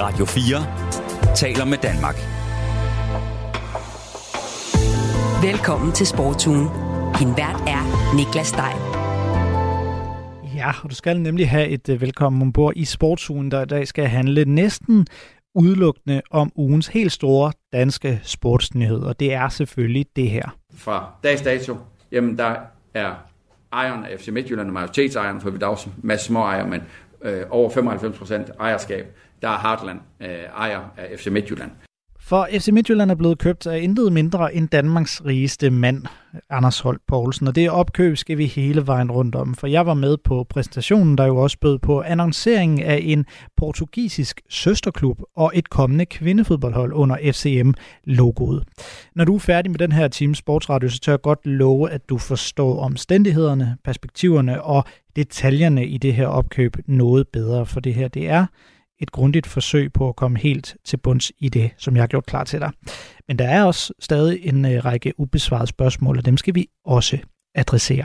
Radio 4 taler med Danmark. Velkommen til Sportsugen. Din vært er Niklas Stein. Ja, og du skal nemlig have et uh, velkommen ombord i Sportsugen, der i dag skal handle næsten udelukkende om ugens helt store danske sportsnyhed, og det er selvfølgelig det her. Fra dags dato, jamen der er ejeren af FC Midtjylland og majoritetsejeren, for vi er også en masse små ejere, men øh, over 95% ejerskab, der er Hartland øh, ejer af FC Midtjylland. For FC Midtjylland er blevet købt af intet mindre end Danmarks rigeste mand, Anders Holt Poulsen. Og det opkøb skal vi hele vejen rundt om, for jeg var med på præsentationen, der jo også bød på annonceringen af en portugisisk søsterklub og et kommende kvindefodboldhold under FCM-logoet. Når du er færdig med den her time Sportsradio, så tør jeg godt love, at du forstår omstændighederne, perspektiverne og detaljerne i det her opkøb noget bedre, for det her det er et grundigt forsøg på at komme helt til bunds i det, som jeg har gjort klar til dig. Men der er også stadig en øh, række ubesvarede spørgsmål, og dem skal vi også adressere.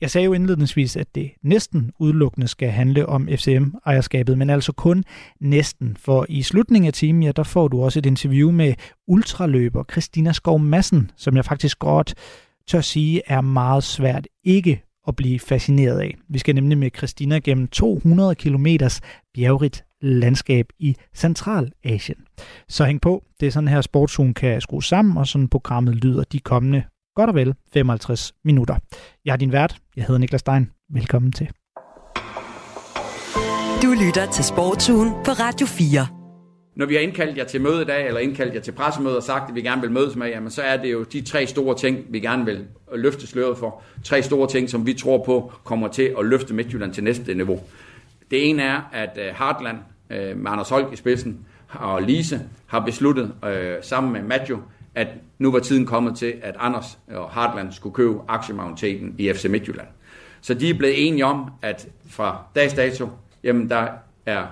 Jeg sagde jo indledningsvis, at det næsten udelukkende skal handle om FCM-ejerskabet, men altså kun næsten, for i slutningen af timen, ja, der får du også et interview med ultraløber Christina Skov Madsen, som jeg faktisk godt tør sige er meget svært ikke at blive fascineret af. Vi skal nemlig med Christina gennem 200 km bjergrigt landskab i Centralasien. Så hæng på, det er sådan her sportsugen kan skrues sammen, og sådan programmet lyder de kommende godt og vel 55 minutter. Jeg er din vært, jeg hedder Niklas Stein. Velkommen til. Du lytter til Sportsugen på Radio 4. Når vi har indkaldt jer til møde i dag, eller indkaldt jer til pressemøde og sagt, at vi gerne vil mødes med jer, så er det jo de tre store ting, vi gerne vil løfte sløret for. Tre store ting, som vi tror på kommer til at løfte Midtjylland til næste niveau. Det ene er, at øh, Hartland øh, med Anders Holk i spidsen og Lise har besluttet øh, sammen med Maggio, at nu var tiden kommet til, at Anders og Hartland skulle købe aktiemajoriteten i FC Midtjylland. Så de er blevet enige om, at fra dags dato, jamen der er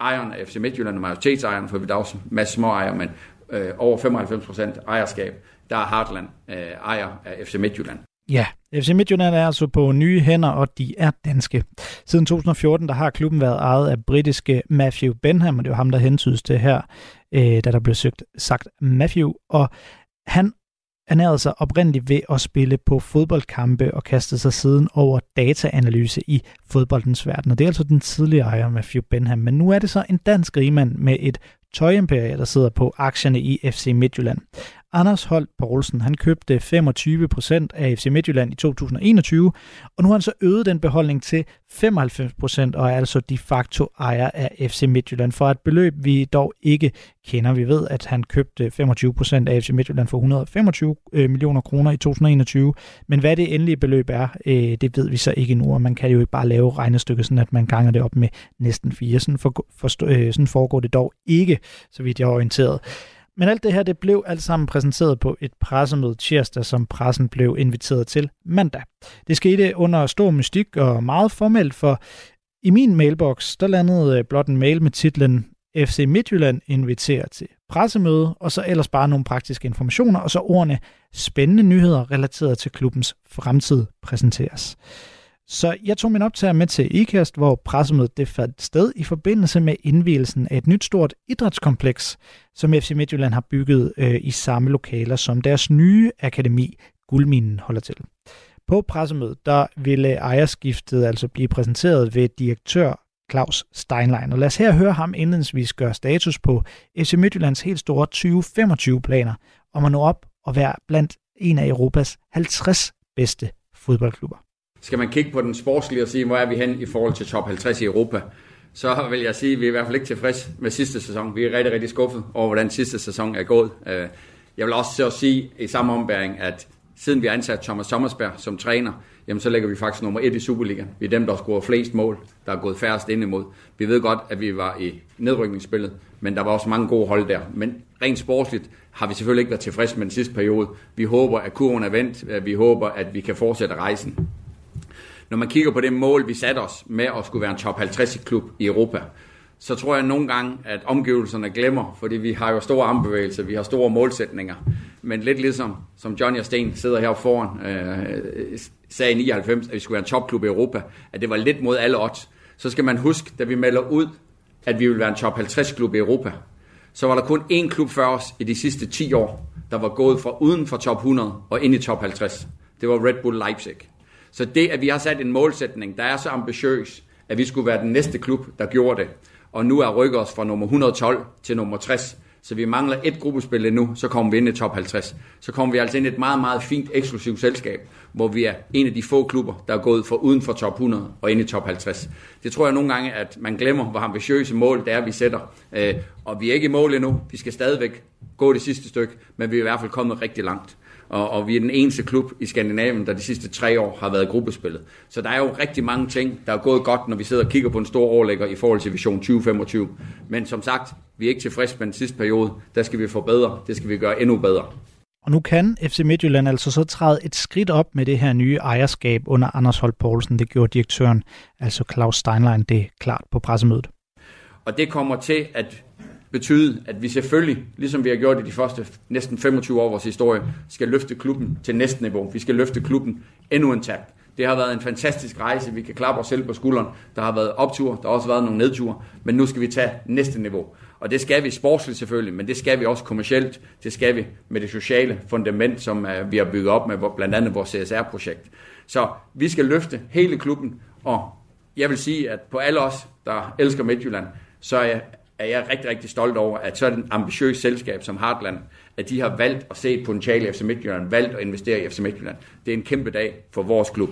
ejeren af FC Midtjylland og majoritetsejeren, for vi er også en masse små ejer, men øh, over 95% ejerskab, der er Hartland øh, ejer af FC Midtjylland. Ja, FC Midtjylland er altså på nye hænder, og de er danske. Siden 2014 der har klubben været ejet af britiske Matthew Benham, og det er jo ham, der hentydes til her, øh, da der blev søgt, sagt Matthew. Og han ernærede sig oprindeligt ved at spille på fodboldkampe og kastede sig siden over dataanalyse i fodboldens verden. Og det er altså den tidligere ejer Matthew Benham. Men nu er det så en dansk rigmand med et tøjimperie, der sidder på aktierne i FC Midtjylland. Anders Holt Poulsen, han købte 25 procent af FC Midtjylland i 2021, og nu har han så øget den beholdning til 95 procent og er altså de facto ejer af FC Midtjylland for et beløb, vi dog ikke kender. Vi ved, at han købte 25 procent af FC Midtjylland for 125 øh, millioner kroner i 2021, men hvad det endelige beløb er, øh, det ved vi så ikke nu, og man kan jo ikke bare lave regnestykket sådan, at man ganger det op med næsten 4. Sådan, for, for, øh, sådan foregår det dog ikke, så vidt jeg er orienteret. Men alt det her, det blev alt sammen præsenteret på et pressemøde tirsdag, som pressen blev inviteret til mandag. Det skete under stor mystik og meget formelt, for i min mailbox, der landede øh, blot en mail med titlen FC Midtjylland inviterer til pressemøde, og så ellers bare nogle praktiske informationer, og så ordene spændende nyheder relateret til klubbens fremtid præsenteres. Så jeg tog min optager med til IKAST, hvor pressemødet det fandt sted i forbindelse med indvielsen af et nyt stort idrætskompleks, som FC Midtjylland har bygget øh, i samme lokaler som deres nye akademi, Guldminen, holder til. På pressemødet, der ville ejerskiftet altså blive præsenteret ved direktør Claus Steinlein. Og lad os her høre ham indledningsvis gøre status på FC Midtjyllands helt store 2025-planer om at nå op og være blandt en af Europas 50 bedste fodboldklubber skal man kigge på den sportslige og sige, hvor er vi hen i forhold til top 50 i Europa, så vil jeg sige, at vi er i hvert fald ikke tilfreds med sidste sæson. Vi er rigtig, rigtig skuffet over, hvordan sidste sæson er gået. Øh, jeg vil også så sige i samme ombæring, at siden vi har ansat Thomas Sommersberg som træner, jamen så ligger vi faktisk nummer et i Superligaen. Vi er dem, der scorer flest mål, der er gået færrest ind imod. Vi ved godt, at vi var i nedrykningsspillet, men der var også mange gode hold der. Men rent sportsligt har vi selvfølgelig ikke været tilfredse med den sidste periode. Vi håber, at kurven er vendt. Øh, vi håber, at vi kan fortsætte rejsen når man kigger på det mål, vi satte os med at skulle være en top 50 klub i Europa, så tror jeg nogle gange, at omgivelserne glemmer, fordi vi har jo store armbevægelser, vi har store målsætninger. Men lidt ligesom, som Johnny og Sten sidder her foran, øh, sagde i 99, at vi skulle være en topklub i Europa, at det var lidt mod alle odds. Så skal man huske, da vi melder ud at vi vil være en top 50 klub i Europa, så var der kun én klub før os i de sidste 10 år, der var gået fra uden for top 100 og ind i top 50. Det var Red Bull Leipzig. Så det, at vi har sat en målsætning, der er så ambitiøs, at vi skulle være den næste klub, der gjorde det, og nu er rykket os fra nummer 112 til nummer 60, så vi mangler et gruppespil endnu, så kommer vi ind i top 50. Så kommer vi altså ind i et meget, meget fint eksklusivt selskab, hvor vi er en af de få klubber, der er gået for uden for top 100 og ind i top 50. Det tror jeg nogle gange, at man glemmer, hvor ambitiøse mål det er, vi sætter. Øh, og vi er ikke i mål endnu. Vi skal stadigvæk gå det sidste stykke, men vi er i hvert fald kommet rigtig langt. Og, og vi er den eneste klub i Skandinavien, der de sidste tre år har været gruppespillet. Så der er jo rigtig mange ting, der er gået godt, når vi sidder og kigger på en stor overlægger i forhold til Vision 2025. Men som sagt, vi er ikke tilfredse med den sidste periode. Der skal vi forbedre. Det skal vi gøre endnu bedre. Og nu kan FC Midtjylland altså så træde et skridt op med det her nye ejerskab under Anders Holt Poulsen. Det gjorde direktøren, altså Claus Steinlein, det klart på pressemødet. Og det kommer til at betyde, at vi selvfølgelig, ligesom vi har gjort i de første næsten 25 år af vores historie, skal løfte klubben til næste niveau. Vi skal løfte klubben endnu en takt. Det har været en fantastisk rejse. Vi kan klappe os selv på skulderen. Der har været optur, der har også været nogle nedture, men nu skal vi tage næste niveau. Og det skal vi sportsligt selvfølgelig, men det skal vi også kommercielt. Det skal vi med det sociale fundament, som øh, vi har bygget op med blandt andet vores CSR-projekt. Så vi skal løfte hele klubben, og jeg vil sige, at på alle os, der elsker Midtjylland, så er, er jeg rigtig, rigtig stolt over, at sådan et ambitiøst selskab som Heartland, at de har valgt at se et potentiale i FC Midtjylland, valgt at investere i FC Midtjylland. Det er en kæmpe dag for vores klub.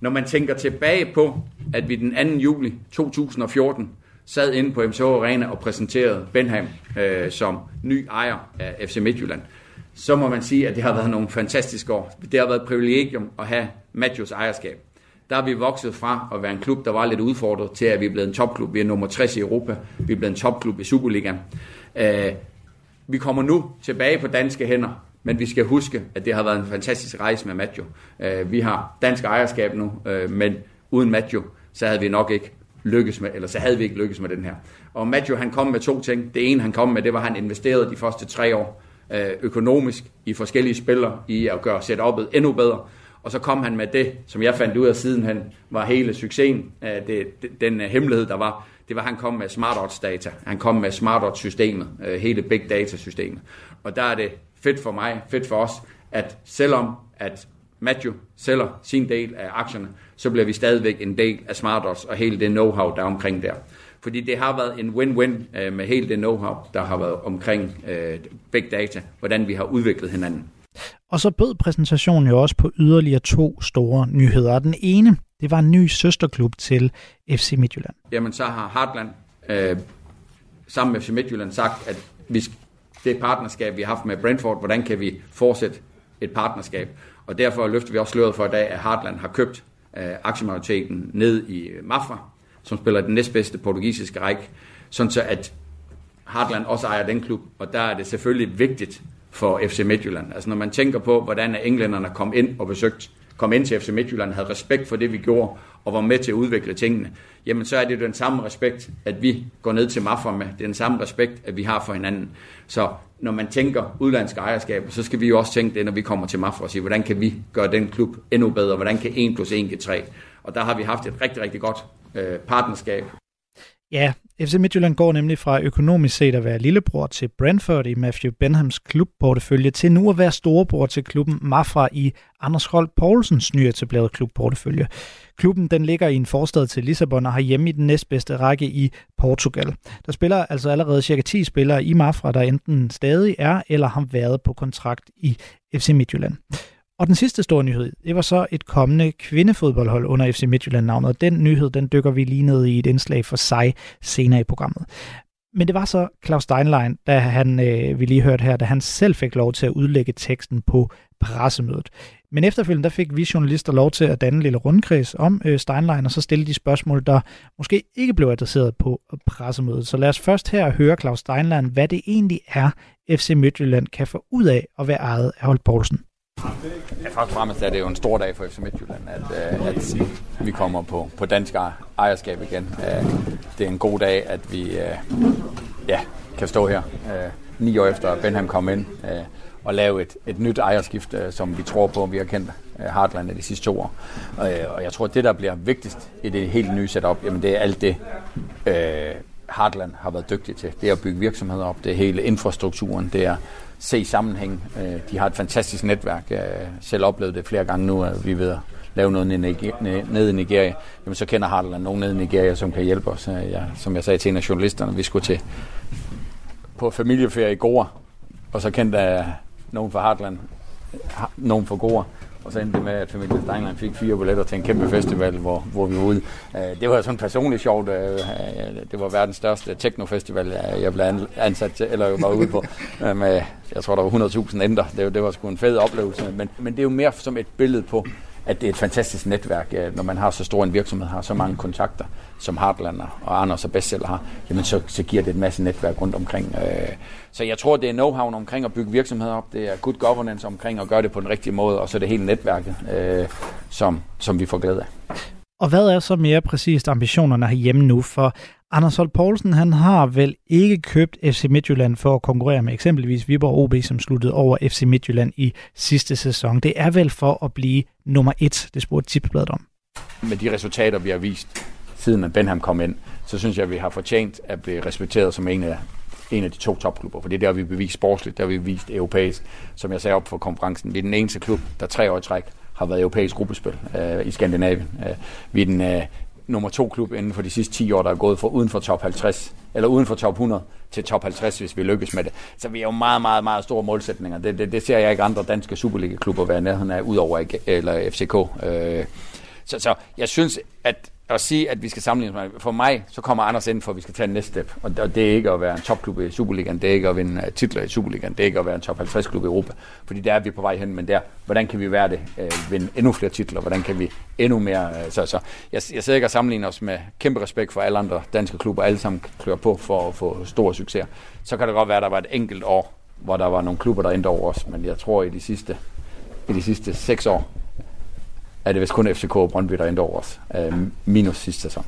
Når man tænker tilbage på, at vi den 2. juli 2014 sad inde på MCH Arena og præsenterede Benham øh, som ny ejer af FC Midtjylland, så må man sige, at det har været nogle fantastiske år. Det har været et privilegium at have Matthews ejerskab der er vi vokset fra at være en klub, der var lidt udfordret, til at vi er blevet en topklub. Vi er nummer 60 i Europa. Vi er blevet en topklub i Superligaen. Øh, vi kommer nu tilbage på danske hænder, men vi skal huske, at det har været en fantastisk rejse med Matjo. Øh, vi har dansk ejerskab nu, øh, men uden Matjo, så havde vi nok ikke lykkes med, eller så havde vi ikke lykkes med den her. Og Matjo, han kom med to ting. Det ene, han kom med, det var, at han investerede de første tre år øh, økonomisk i forskellige spillere i at gøre setup'et endnu bedre. Og så kom han med det, som jeg fandt ud af siden han var hele succesen, øh, det, den øh, hemmelighed, der var, det var, at han kom med smart odds data. Han kom med smart odds systemet, øh, hele big data systemet. Og der er det fedt for mig, fedt for os, at selvom at Matthew sælger sin del af aktierne, så bliver vi stadigvæk en del af smart odds og hele det know-how, der er omkring der. Fordi det har været en win-win med hele det know-how, der har været omkring big data, hvordan vi har udviklet hinanden. Og så bød præsentationen jo også på yderligere to store nyheder. Den ene, det var en ny søsterklub til FC Midtjylland. Jamen så har Hartland øh, sammen med FC Midtjylland sagt, at vi, det partnerskab, vi har haft med Brentford, hvordan kan vi fortsætte et partnerskab? Og derfor løfter vi også sløret for i dag, at Hartland har købt øh, aktiemajoriteten ned i øh, Mafra, som spiller den næstbedste portugisiske række, sådan så at Hartland også ejer den klub, og der er det selvfølgelig vigtigt, for FC Midtjylland. Altså når man tænker på, hvordan englænderne kom ind og besøgte, kom ind til FC Midtjylland, havde respekt for det, vi gjorde, og var med til at udvikle tingene, jamen så er det jo den samme respekt, at vi går ned til Mafra med. Det er den samme respekt, at vi har for hinanden. Så når man tænker udlandske ejerskaber, så skal vi jo også tænke det, når vi kommer til Mafra og sige, hvordan kan vi gøre den klub endnu bedre? Hvordan kan 1 plus 1 give 3? Og der har vi haft et rigtig, rigtig godt øh, partnerskab Ja, FC Midtjylland går nemlig fra økonomisk set at være lillebror til Brentford i Matthew Benhams klubportefølje til nu at være storebror til klubben Mafra i Anders Holt Poulsens nyetablerede klubportefølje. Klubben den ligger i en forstad til Lissabon og har hjemme i den næstbedste række i Portugal. Der spiller altså allerede cirka 10 spillere i Mafra, der enten stadig er eller har været på kontrakt i FC Midtjylland. Og den sidste store nyhed, det var så et kommende kvindefodboldhold under FC Midtjylland-navnet. Og den nyhed, den dykker vi lige ned i et indslag for sig senere i programmet. Men det var så Claus Steinlein, da han, øh, vi lige hørte her, da han selv fik lov til at udlægge teksten på pressemødet. Men efterfølgende der fik vi journalister lov til at danne en lille rundkreds om øh, Steinlein, og så stille de spørgsmål, der måske ikke blev adresseret på pressemødet. Så lad os først her høre Claus Steinlein, hvad det egentlig er, FC Midtjylland kan få ud af at være ejet af Holt Poulsen. Ja, først og fremmest er det jo en stor dag for FC Midtjylland, at, øh, at vi kommer på, på dansk ejerskab igen. Øh, det er en god dag, at vi øh, ja, kan stå her ni år efter, at Benham kom ind og lave et, et nyt ejerskift, som vi tror på, vi har kendt Heartland de sidste to år. Og jeg tror, at det, der bliver vigtigst i det helt nye setup, jamen det er alt det Heartland har været dygtig til. Det er at bygge virksomheder op, det er hele infrastrukturen, det er se sammenhæng. Øh, de har et fantastisk netværk. Jeg har selv oplevet det flere gange nu, at vi ved at lave noget nede i Nigeria. Jamen, så kender Heartland nogen nede i Nigeria, som kan hjælpe os. Jeg, ja, som jeg sagde til en af journalisterne, vi skulle til på familieferie i Goa, og så kendte jeg nogen fra Hartland, nogen fra Goa, og så endte det med, at familien Steinlein fik fire billetter til en kæmpe festival, hvor, hvor vi var ude. Øh, det var sådan personligt sjovt. Øh, det var verdens største teknofestival, øh, jeg blev ansat til, eller var ude på. Med, jeg tror, der var 100.000 ender. Det, det var sgu en fed oplevelse. Men, men det er jo mere som et billede på, at det er et fantastisk netværk, når man har så stor en virksomhed, har så mange kontakter, som Heartland og Anders og Bestseller har, jamen så, så giver det et masse netværk rundt omkring. Så jeg tror, det er know-how omkring at bygge virksomheder op, det er good governance omkring at gøre det på den rigtige måde, og så er det hele netværket, som, som vi får glæde af. Og hvad er så mere præcist ambitionerne herhjemme nu? For Anders Holt Poulsen, han har vel ikke købt FC Midtjylland for at konkurrere med eksempelvis Viborg OB, som sluttede over FC Midtjylland i sidste sæson. Det er vel for at blive nummer et, det spurgte tipsbladet om. Med de resultater, vi har vist, siden at Benham kom ind, så synes jeg, at vi har fortjent at blive respekteret som en af, en af de to topklubber. For det er der, vi bevist sportsligt, der har vi vist europæisk. Som jeg sagde op for konferencen, vi er den eneste klub, der tre år i træk har været europæisk gruppespil øh, i Skandinavien. Øh, vi er den øh, nummer to klub inden for de sidste 10 år, der er gået fra uden for top 50, eller uden for top 100 til top 50, hvis vi lykkes med det. Så vi er jo meget, meget, meget store målsætninger. Det, det, det ser jeg ikke andre danske Superliga-klubber være nærheden af, udover eller FCK. Øh, så, så jeg synes, at at sige, at vi skal sammenligne med. For mig, så kommer Anders ind for, at vi skal tage en næste step. Og det er ikke at være en topklub i Superligaen, det er ikke at vinde øh, titler i Superligaen, det er ikke at være en top 50 klub i Europa. Fordi der er vi på vej hen, men der, hvordan kan vi være det, øh, vinde endnu flere titler, hvordan kan vi endnu mere, øh, så, så jeg, jeg sidder ikke og sammenligner os med kæmpe respekt for alle andre danske klubber, alle sammen klør på for at få store succeser. Så kan det godt være, at der var et enkelt år, hvor der var nogle klubber, der endte over os, men jeg tror i de sidste, i de sidste seks år, er det vist kun FCK og Brøndby, der endte over os, øh, minus sidste sæson.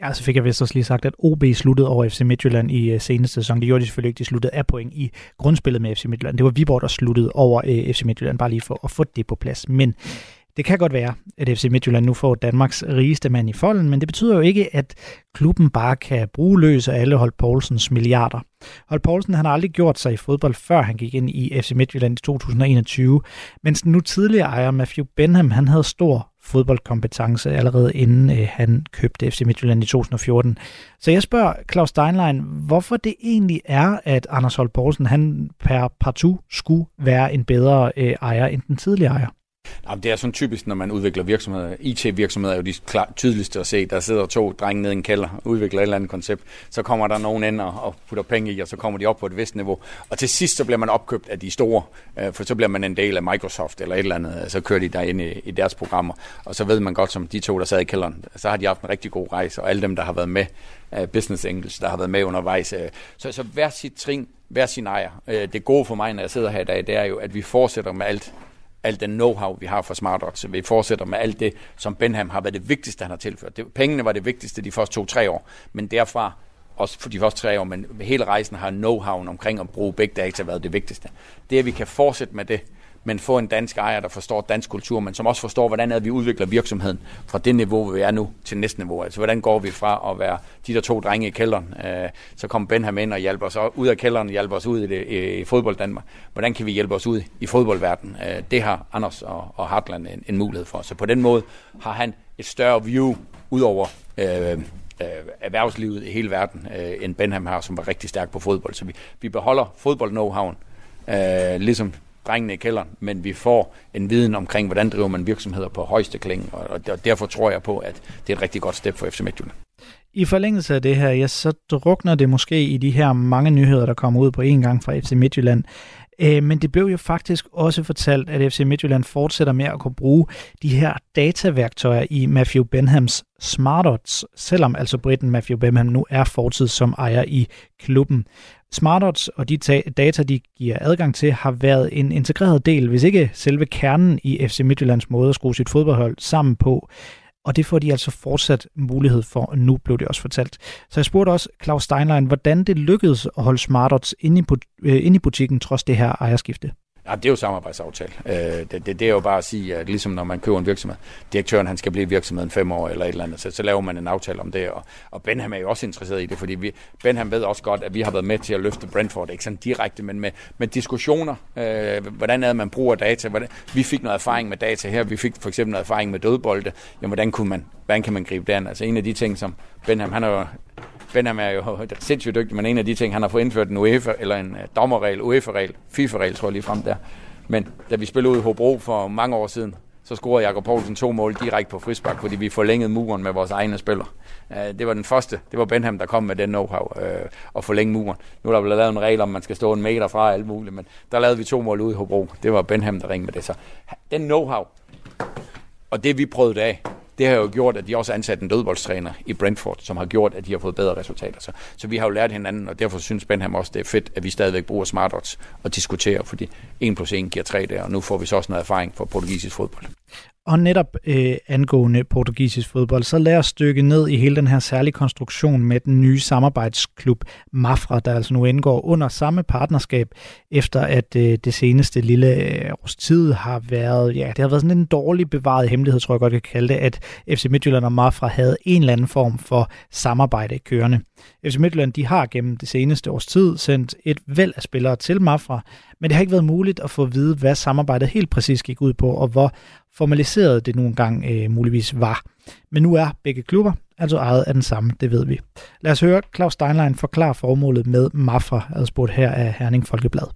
Ja, så fik jeg vist også lige sagt, at OB sluttede over FC Midtjylland i uh, seneste sæson. Det gjorde de selvfølgelig ikke. De sluttede af point i grundspillet med FC Midtjylland. Det var Viborg, der sluttede over øh, uh, FC Midtjylland, bare lige for at få det på plads. Men det kan godt være, at FC Midtjylland nu får Danmarks rigeste mand i folden, men det betyder jo ikke, at klubben bare kan bruge løs af alle Holt Poulsens milliarder. Holt Poulsen han har aldrig gjort sig i fodbold, før han gik ind i FC Midtjylland i 2021, mens den nu tidligere ejer Matthew Benham han havde stor fodboldkompetence allerede inden øh, han købte FC Midtjylland i 2014. Så jeg spørger Claus Steinlein, hvorfor det egentlig er, at Anders Holt Poulsen han per partout skulle være en bedre øh, ejer end den tidligere ejer? Jamen, det er sådan typisk, når man udvikler virksomheder. IT-virksomheder er jo de klar, tydeligste at se. Der sidder to drenge nede i en kælder og udvikler et eller andet koncept. Så kommer der nogen ind og putter penge i, og så kommer de op på et vist niveau. Og til sidst så bliver man opkøbt af de store, øh, for så bliver man en del af Microsoft eller et eller andet. Så kører de ind i, i deres programmer. Og så ved man godt, som de to, der sad i kælderen, så har de haft en rigtig god rejse. Og alle dem, der har været med, øh, Business English, der har været med undervejs. Uh, så, så hver sit trin, hver sin ejer. Øh, det gode for mig, når jeg sidder her i dag, det er jo, at vi fortsætter med alt al den know-how, vi har for SmartOx. Vi fortsætter med alt det, som Benham har været det vigtigste, han har tilført. Det, pengene var det vigtigste de første to-tre år, men derfra også for de første tre år, men hele rejsen har know-how omkring at bruge big data været det vigtigste. Det, at vi kan fortsætte med det, men få en dansk ejer, der forstår dansk kultur, men som også forstår, hvordan er, vi udvikler virksomheden fra det niveau, vi er nu, til næste niveau. Altså, hvordan går vi fra at være de der to drenge i kælderen, øh, så kommer Benham ind og hjælper os ud af kælderen, hjælper os ud i, det, i, i fodbold Danmark. Hvordan kan vi hjælpe os ud i fodboldverdenen? Øh, det har Anders og, og Hartland en, en mulighed for. Så på den måde har han et større view ud over øh, øh, erhvervslivet i hele verden, øh, end Benham har, som var rigtig stærk på fodbold. Så vi, vi beholder fodbold know øh, ligesom drengene i kælderen, men vi får en viden omkring, hvordan driver man virksomheder på højeste klinge, og derfor tror jeg på, at det er et rigtig godt step for FC Midtjylland. I forlængelse af det her, ja, så drukner det måske i de her mange nyheder, der kommer ud på en gang fra FC Midtjylland. Øh, men det blev jo faktisk også fortalt, at FC Midtjylland fortsætter med at kunne bruge de her dataværktøjer i Matthew Benhams Smartots, selvom altså britten Matthew Benham nu er fortid som ejer i klubben. Smartots og de data, de giver adgang til, har været en integreret del, hvis ikke selve kernen i FC Midtjyllands måde at skrue sit fodboldhold sammen på. Og det får de altså fortsat mulighed for, og nu blev det også fortalt. Så jeg spurgte også Claus Steinlein, hvordan det lykkedes at holde Smartots inde i, øh, inde i butikken trods det her ejerskifte. Ja, det er jo samarbejdsaftale. Øh, det, det, det er jo bare at sige, at ligesom når man køber en virksomhed, direktøren han skal blive i virksomheden fem år eller et eller andet, så, så laver man en aftale om det. Og, og Benham er jo også interesseret i det, fordi vi, Benham ved også godt, at vi har været med til at løfte Brentford, ikke sådan direkte, men med, med diskussioner. Øh, hvordan er det, man bruger data? Hvordan, vi fik noget erfaring med data her. Vi fik for eksempel noget erfaring med dødbolde. Jamen, hvordan, kunne man, hvordan kan man gribe det an? Altså en af de ting, som Benham, han har jo Benham er jo sindssygt dygtig, men en af de ting, han har fået indført en UEFA, eller en øh, dommerregel, UEFA-regel, FIFA-regel, tror jeg lige frem der. Men da vi spillede ud i Hobro for mange år siden, så scorede Jakob Poulsen to mål direkte på frisbak, fordi vi forlængede muren med vores egne spillere. Øh, det var den første. Det var Benham, der kom med den know-how uh, at forlænge muren. Nu er der blevet lavet en regel om, man skal stå en meter fra alt muligt, men der lavede vi to mål ude i Hobro. Det var Benham, der ringede med det. Så den know-how, og det vi prøvede af, det har jo gjort, at de også har ansat en dødboldstræner i Brentford, som har gjort, at de har fået bedre resultater. Så, så vi har jo lært hinanden, og derfor synes Benham også, det er fedt, at vi stadigvæk bruger smart odds og diskuterer, fordi 1 plus 1 giver 3 der, og nu får vi så også noget erfaring for portugisisk fodbold. Og netop øh, angående portugisisk fodbold, så lad os dykke ned i hele den her særlige konstruktion med den nye samarbejdsklub Mafra, der altså nu indgår under samme partnerskab, efter at øh, det seneste lille øh, års tid har været, ja, det har været sådan en dårlig bevaret hemmelighed, tror jeg godt, jeg kan kalde det, at FC Midtjylland og Mafra havde en eller anden form for samarbejde kørende. FC Midtjylland, de har gennem det seneste års tid sendt et væld af spillere til Mafra, men det har ikke været muligt at få at vide, hvad samarbejdet helt præcis gik ud på, og hvor formaliseret det nogle gange øh, muligvis var. Men nu er begge klubber altså ejet af den samme, det ved vi. Lad os høre Claus Steinlein forklare formålet med Mafra, adspurgt her af Herning Folkeblad.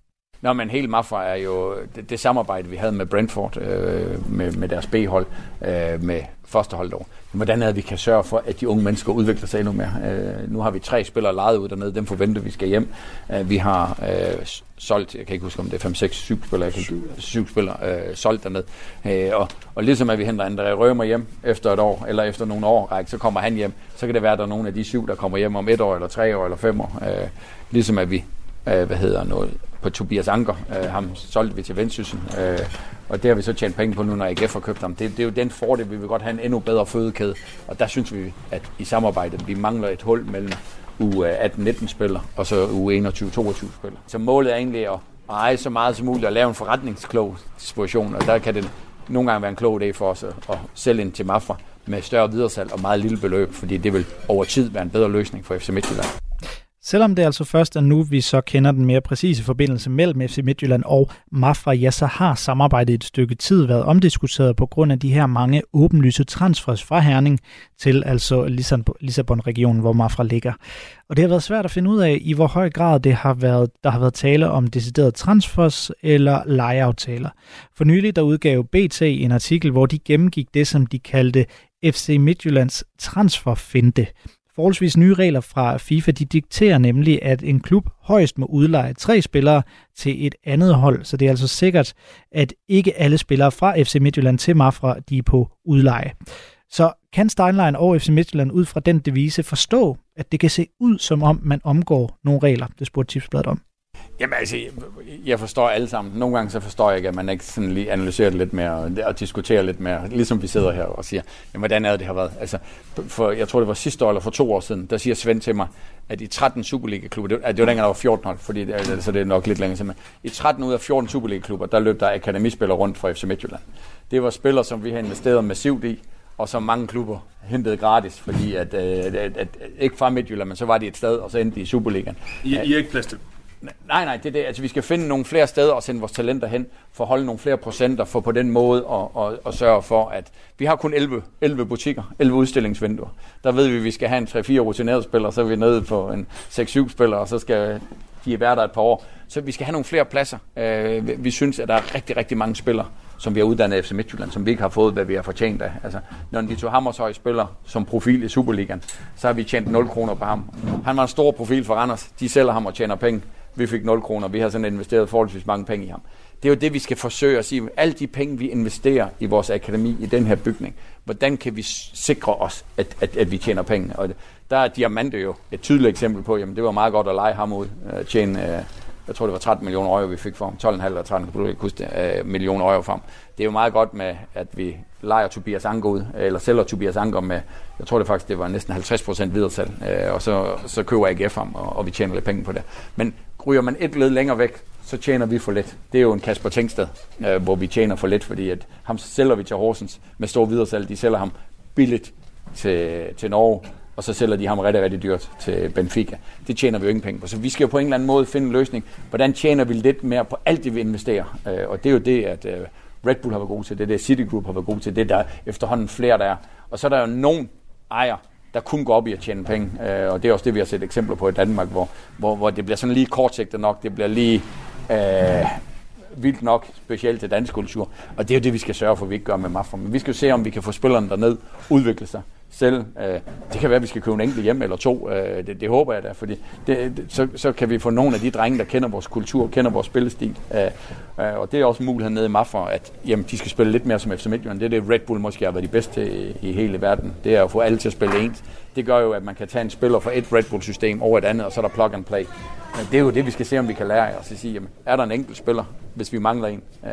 Nå, men hele Mafra er jo det, det samarbejde, vi havde med Brentford, øh, med, med deres B-hold, øh, med førsteholdet over. Hvordan er det, vi kan sørge for, at de unge mennesker udvikler sig endnu mere? Øh, nu har vi tre spillere lejet ud dernede, dem forventer vi skal hjem. Øh, vi har øh, solgt, jeg kan ikke huske om det er 5, 6, 7 spillere, syv, syv spillere øh, solgt dernede. Øh, og, og ligesom at vi henter André Rømer hjem efter et år, eller efter nogle år, række, så kommer han hjem. Så kan det være, at der er nogle af de syv, der kommer hjem om et år, eller tre år, eller fem år. Øh, ligesom at vi, øh, hvad hedder noget, på Tobias Anker. Øh, ham solgte vi til Vendsyssel. Øh, og det har vi så tjent penge på nu, når AGF har købt ham. Det, det er jo den fordel, vi vil godt have en endnu bedre fødekæde. Og der synes vi, at i samarbejdet, vi mangler et hul mellem u 18-19 spiller og så u 21-22 spiller. Så målet er egentlig at eje så meget som muligt og lave en forretningsklog situation, og der kan det nogle gange være en klog idé for os at sælge ind til Mafra med større videresalg og meget lille beløb, fordi det vil over tid være en bedre løsning for FC Midtjylland. Selvom det altså først er nu, vi så kender den mere præcise forbindelse mellem FC Midtjylland og Mafra, ja, så har samarbejdet et stykke tid været omdiskuteret på grund af de her mange åbenlyse transfers fra Herning til altså Lissabon-regionen, hvor Mafra ligger. Og det har været svært at finde ud af, i hvor høj grad det har været, der har været tale om deciderede transfers eller lejeaftaler. For nylig der udgav BT en artikel, hvor de gennemgik det, som de kaldte FC Midtjyllands transferfinte. Forholdsvis nye regler fra FIFA, de dikterer nemlig, at en klub højst må udleje tre spillere til et andet hold, så det er altså sikkert, at ikke alle spillere fra FC Midtjylland til Mafra, de er på udleje. Så kan Steinlein og FC Midtjylland ud fra den devise forstå, at det kan se ud som om, man omgår nogle regler? Det spurgte Tipsbladet om. Jamen altså, jeg forstår alle sammen. Nogle gange så forstår jeg ikke, at man ikke sådan lige analyserer det lidt mere og, og diskuterer lidt mere, ligesom vi sidder her og siger, jamen hvordan er det, det har været? Altså, for, jeg tror, det var sidste år eller for to år siden, der siger Svend til mig, at i 13 Superliga-klubber, det, det var dengang, der var 14 hold, fordi øh, det, altså, det er nok lidt længere siden, i 13 ud af 14 Superliga-klubber, der løb der akademispillere rundt fra FC Midtjylland. Det var spillere, som vi har investeret massivt i, og som mange klubber hentede gratis, fordi at, øh, at, at, at, ikke fra Midtjylland, men så var de et sted, og så endte de i Superligaen. I, I er ikke plads til Nej, nej, det er det. Altså, vi skal finde nogle flere steder og sende vores talenter hen, for at holde nogle flere procenter, for på den måde at, at, at sørge for, at vi har kun 11, 11 butikker, 11 udstillingsvinduer. Der ved vi, at vi skal have en 3-4 rutinerede spillere, så er vi nede på en 6-7 spillere, og så skal de være der et par år. Så vi skal have nogle flere pladser. Øh, vi synes, at der er rigtig, rigtig mange spillere, som vi har uddannet FC Midtjylland, som vi ikke har fået, hvad vi har fortjent af. Altså, når de Hammershøj spiller som profil i Superligaen, så har vi tjent 0 kroner på ham. Han var en stor profil for Randers. De sælger ham og tjener penge. Vi fik 0 kroner. Vi har sådan investeret forholdsvis mange penge i ham. Det er jo det, vi skal forsøge at sige. Alle de penge, vi investerer i vores akademi, i den her bygning, hvordan kan vi sikre os, at, at, at vi tjener penge? Og der er Diamante jo et tydeligt eksempel på, jamen det var meget godt at lege ham ud, øh, tjene, øh, jeg tror det var 13 millioner euro, vi fik for ham, 12,5 eller 13 øh, millioner euro for ham. Det er jo meget godt med, at vi leger Tobias Anker ud, øh, eller sælger Tobias Anker med, jeg tror det faktisk, det var næsten 50% videresalg, uh, og så, så køber AGF ham, og, og vi tjener lidt penge på det. Men ryger man et led længere væk, så tjener vi for lidt. Det er jo en Kasper Tengsted, øh, hvor vi tjener for lidt, fordi at ham sælger vi til Horsens med stor videresalg. De sælger ham billigt til, til Norge, og så sælger de ham rigtig, rigtig dyrt til Benfica. Det tjener vi jo ingen penge på. Så vi skal jo på en eller anden måde finde en løsning. Hvordan tjener vi lidt mere på alt det, vi investerer? Øh, og det er jo det, at øh, Red Bull har været god til, det er det, Citigroup har været god til, det er der efterhånden flere, der er. Og så er der jo nogen ejer, der kun går op i at tjene penge. Øh, og det er også det, vi har set eksempler på i Danmark, hvor, hvor, hvor det bliver sådan lige kortsigtet nok, det bliver lige øh, vildt nok, specielt til dansk kultur. Og det er jo det, vi skal sørge for, at vi ikke gør med Mafra. Men vi skal jo se, om vi kan få spillerne derned, udvikle sig selv. Øh, det kan være, at vi skal købe en enkelt hjem eller to. Øh, det, det håber jeg da, fordi det, det, så, så kan vi få nogle af de drenge, der kender vores kultur, kender vores spillestil. Øh, øh, og det er også mulighed nede i Mafra, at jamen, de skal spille lidt mere som FC Midtjylland. Det er det, Red Bull måske har været de bedste i, i hele verden. Det er at få alle til at spille ens. Det gør jo, at man kan tage en spiller fra et Red Bull-system over et andet, og så er der plug and play. Men det er jo det, vi skal se, om vi kan lære os at sige, jamen, er der en enkelt spiller, hvis vi mangler en? Uh,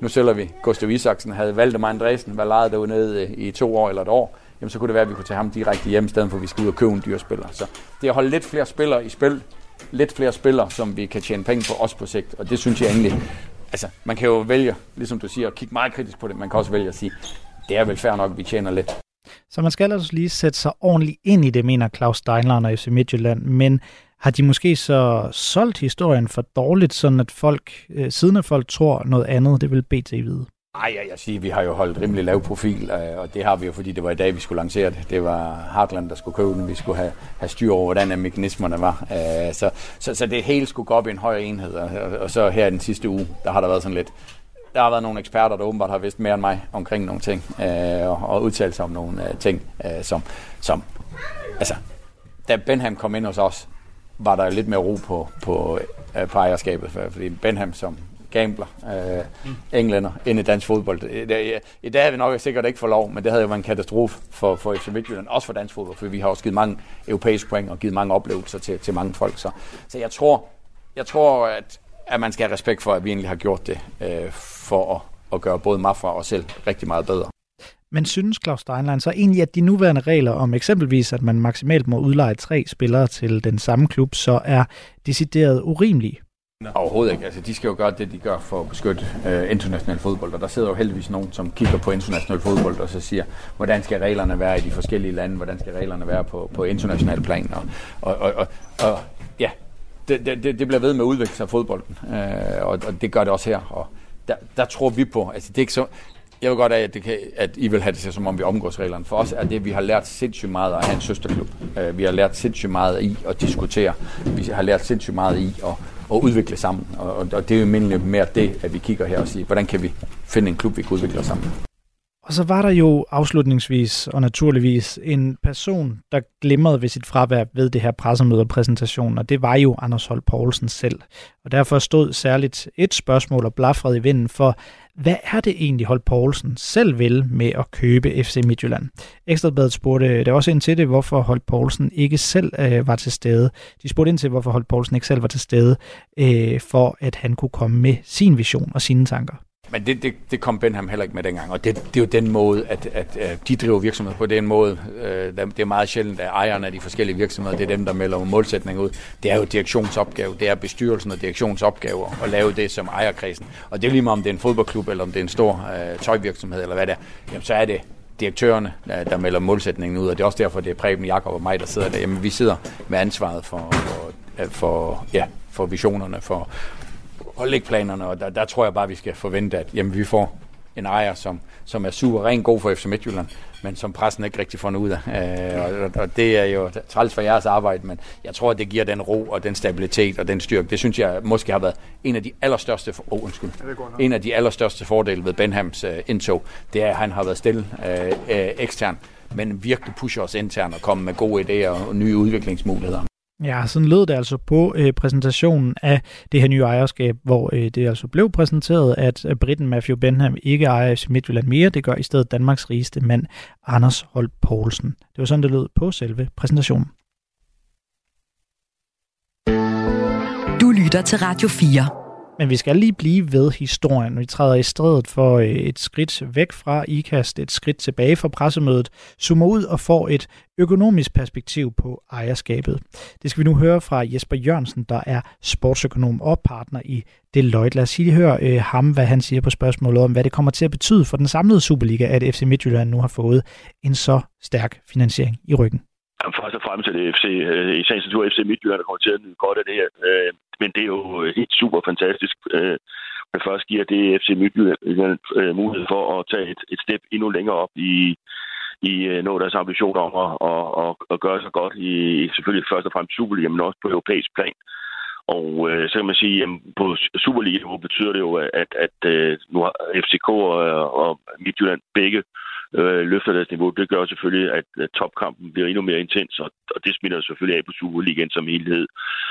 nu sælger vi Gustav Isaksen, havde Valdemar Andresen været lejet derude i to år eller et år, jamen så kunne det være, at vi kunne tage ham direkte hjem, i stedet for at vi skal ud og købe en dyr spiller. Så det er at holde lidt flere spillere i spil, lidt flere spillere, som vi kan tjene penge på os på sigt, og det synes jeg egentlig, altså man kan jo vælge, ligesom du siger, at kigge meget kritisk på det, man kan også vælge at sige, det er vel fair nok, at vi tjener lidt. Så man skal altså lige sætte sig ordentligt ind i det, mener Claus Steinlein og FC Midtjylland, men har de måske så solgt historien for dårligt, sådan at folk, øh, siden at folk tror noget andet, det vil BT vide? Ej, jeg, jeg siger, vi har jo holdt rimelig lav profil, øh, og det har vi jo, fordi det var i dag, vi skulle lancere det. Det var Hartland, der skulle købe den. Vi skulle have, have styr over, hvordan mekanismerne var. Øh, så, så, så det hele skulle gå op i en højere enhed, og, og så her i den sidste uge, der har der været sådan lidt der har været nogle eksperter, der åbenbart har vidst mere end mig omkring nogle ting, øh, og, og udtalt sig om nogle ting, som, som, altså, da Benham kom ind hos os, var der lidt mere ro på, på, på ejerskabet, fordi Benham som gambler, øh, mm. englænder, ind i dansk fodbold. I, I dag havde vi nok sikkert ikke for lov, men det havde jo været en katastrofe for, for FC Midtjylland, også for dansk fodbold, for vi har også givet mange europæiske point og givet mange oplevelser til, til mange folk. Så, så jeg tror, jeg tror at, at man skal have respekt for, at vi egentlig har gjort det øh, for at, at gøre både Mafra og selv rigtig meget bedre. Men synes Claus Steinlein så egentlig, at de nuværende regler om eksempelvis, at man maksimalt må udleje tre spillere til den samme klub, så er decideret urimelige? Overhovedet ikke. Altså, de skal jo gøre det, de gør for at beskytte øh, international fodbold. Og der sidder jo heldigvis nogen, som kigger på international fodbold og så siger, hvordan skal reglerne være i de forskellige lande? Hvordan skal reglerne være på, på international plan? Og, og, og, og, og ja, det, det, det bliver ved med at udvikle sig af fodbolden. Øh, og, og det gør det også her. Og der, der tror vi på, altså det er ikke så, jeg vil godt af, at, det kan, at I vil have det til, som om vi omgås reglerne. For os er det, at vi har lært sindssygt meget at have en søsterklub. Øh, vi har lært sindssygt meget i at diskutere. Vi har lært sindssygt meget i at, at udvikle sammen. Og, og det er jo mindre mere det, at vi kigger her og siger, hvordan kan vi finde en klub, vi kan udvikle sammen. Og så var der jo afslutningsvis og naturligvis en person, der glimrede ved sit fravær ved det her pressemøde og præsentation, og det var jo Anders Holm Poulsen selv. Og derfor stod særligt et spørgsmål og blafrede i vinden for, hvad er det egentlig, Holt Poulsen selv vil med at købe FC Midtjylland? Ekstrabladet spurgte øh, det også ind til det, hvorfor Holt Poulsen ikke selv øh, var til stede. De spurgte ind til, hvorfor Holt Poulsen ikke selv var til stede, øh, for at han kunne komme med sin vision og sine tanker. Men det, det, det kom Benham heller ikke med dengang, og det, det er jo den måde, at, at, at de driver virksomheder på. den måde, øh, det er meget sjældent, at ejerne af de forskellige virksomheder, det er dem, der melder målsætningen ud. Det er jo direktionsopgave, det er bestyrelsen og direktionsopgave at lave det som ejerkredsen. Og det er lige meget, om det er en fodboldklub, eller om det er en stor øh, tøjvirksomhed, eller hvad det er, jamen, så er det direktørerne, der, der melder målsætningen ud, og det er også derfor, det er Preben, Jakob og mig, der sidder der. Jamen, vi sidder med ansvaret for, for, øh, for, ja, for visionerne, for, og lægge planerne, og der, der tror jeg bare, vi skal forvente, at jamen, vi får en ejer, som, som er suveræn god for FC Midtjylland, men som pressen ikke rigtig får noget ud af. Øh, og, og det er jo træls for jeres arbejde, men jeg tror, at det giver den ro og den stabilitet og den styrke. Det synes jeg måske har været en af de allerstørste, for, oh, undskyld, en af de allerstørste fordele ved Benhams øh, indtog, det er, at han har været stille øh, øh, ekstern, men virkelig pusher os internt og komme med gode idéer og nye udviklingsmuligheder. Ja, sådan lød det altså på øh, præsentationen af det her nye ejerskab, hvor øh, det altså blev præsenteret, at øh, Britten Matthew Benham ikke ejer FC Midtjylland mere. Det gør i stedet Danmarks rigeste mand, Anders Holt Poulsen. Det var sådan, det lød på selve præsentationen. Du lytter til Radio 4. Men vi skal lige blive ved historien. Vi træder i stedet for øh, et skridt væk fra IKAST, et skridt tilbage fra pressemødet, zoomer ud og får et økonomisk perspektiv på ejerskabet. Det skal vi nu høre fra Jesper Jørgensen, der er sportsøkonom og partner i Deloitte. Lad os lige høre øh, ham, hvad han siger på spørgsmålet om, hvad det kommer til at betyde for den samlede Superliga, at FC Midtjylland nu har fået en så stærk finansiering i ryggen. Jamen, først og fremmest er det FC, øh, i sagens natur FC Midtjylland, der kommer til at nyde godt af det her. Øh, men det er jo øh, helt super fantastisk. Øh, det først giver det FC Midtjylland øh, mulighed for at tage et, et step endnu længere op i, i øh, noget deres ambitioner om at, at, at, at gøre sig godt i selvfølgelig først og fremmest Superliga, men også på europæisk plan. Og øh, så kan man sige, at på Superliga betyder det jo, at, at, at øh, nu har FCK og, og Midtjylland begge øh, løfter deres niveau. Det gør selvfølgelig, at, at topkampen bliver endnu mere intens, og, og det smitter selvfølgelig af på Superligaen som helhed,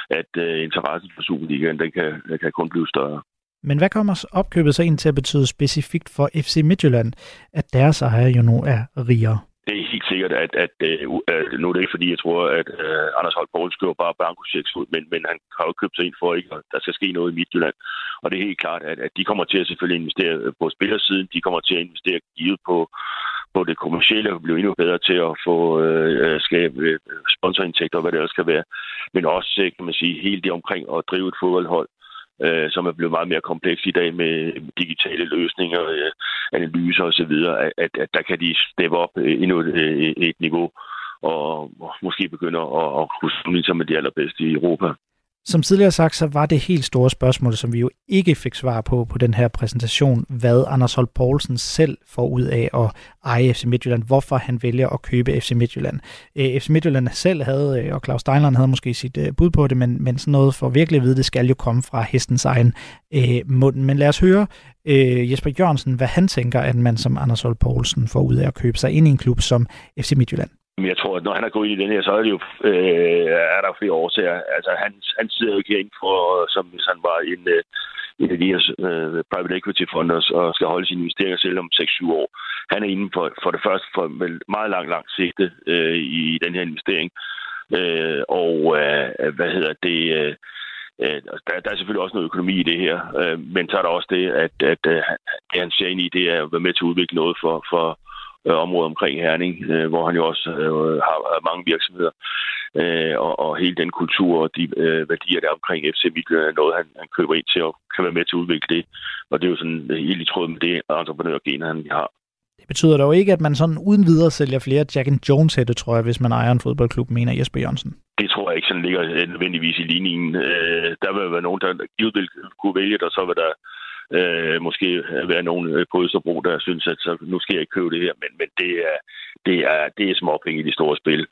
at øh, interessen for Superligaen den kan, kan kun blive større. Men hvad kommer opkøbet så ind til at betyde specifikt for FC Midtjylland, at deres ejer jo nu er rigere? Det er helt sikkert, at, at, at nu er det ikke fordi, jeg tror, at uh, Anders Holt Poul skriver bare banko ud, men, men han har jo købt sig ind for, ikke, at der skal ske noget i Midtjylland. Og det er helt klart, at, at de kommer til at selvfølgelig investere på spillersiden, de kommer til at investere givet på, på det kommercielle og blive endnu bedre til at få øh, skabe øh, sponsorindtægter og hvad det ellers skal være. Men også, kan man sige, helt det omkring at drive et fodboldhold øh, som er blevet meget mere kompleks i dag med digitale løsninger, øh, analyser osv., at, at, at der kan de steppe op øh, endnu et, øh, et niveau og måske begynde at, at kunne sammenligne sig med de allerbedste i Europa. Som tidligere sagt, så var det helt store spørgsmål, som vi jo ikke fik svar på på den her præsentation, hvad Anders Holt Poulsen selv får ud af at eje FC Midtjylland, hvorfor han vælger at købe FC Midtjylland. Øh, FC Midtjylland selv havde, øh, og Claus Steinlein havde måske sit øh, bud på det, men, men sådan noget for virkelig at vide, det skal jo komme fra hestens egen øh, mund. Men lad os høre øh, Jesper Jørgensen, hvad han tænker, at man som Anders Holt Poulsen får ud af at købe sig ind i en klub som FC Midtjylland. Jeg tror, at når han er gået ind i den her, så er det jo, øh, er der flere årsager. Altså, han, han sidder jo ikke herinde for, som hvis han var en, øh, en af de her øh, private equity fonder og skal holde sine investeringer selv om 6-7 år. Han er inde for, for det første for meget langt, langt sigte øh, i den her investering. Øh, og øh, hvad hedder det... Øh, øh der, der er selvfølgelig også noget økonomi i det her, øh, men så er der også det, at, at, at det, han ser ind i, det er at være med til at udvikle noget for, for, øh, område omkring Herning, øh, hvor han jo også øh, har, har mange virksomheder. Øh, og, og hele den kultur og de øh, værdier, der er omkring FC Midtjylland, er noget, han, han køber ind til og kan være med til at udvikle det. Og det er jo sådan helt i tråd med det entreprenørgen, han har. Det betyder dog ikke, at man sådan uden videre sælger flere Jack and Jones hætte, tror jeg, hvis man ejer en fodboldklub, mener Jesper Jørgensen. Det tror jeg ikke sådan ligger nødvendigvis i ligningen. Øh, der vil være nogen, der givet vil kunne vælge det, og så vil der øh, måske være nogen øh, på Østerbro, der synes, at så, nu skal jeg ikke købe det her, men, men det, er, det, er, det er småpenge i de store spil.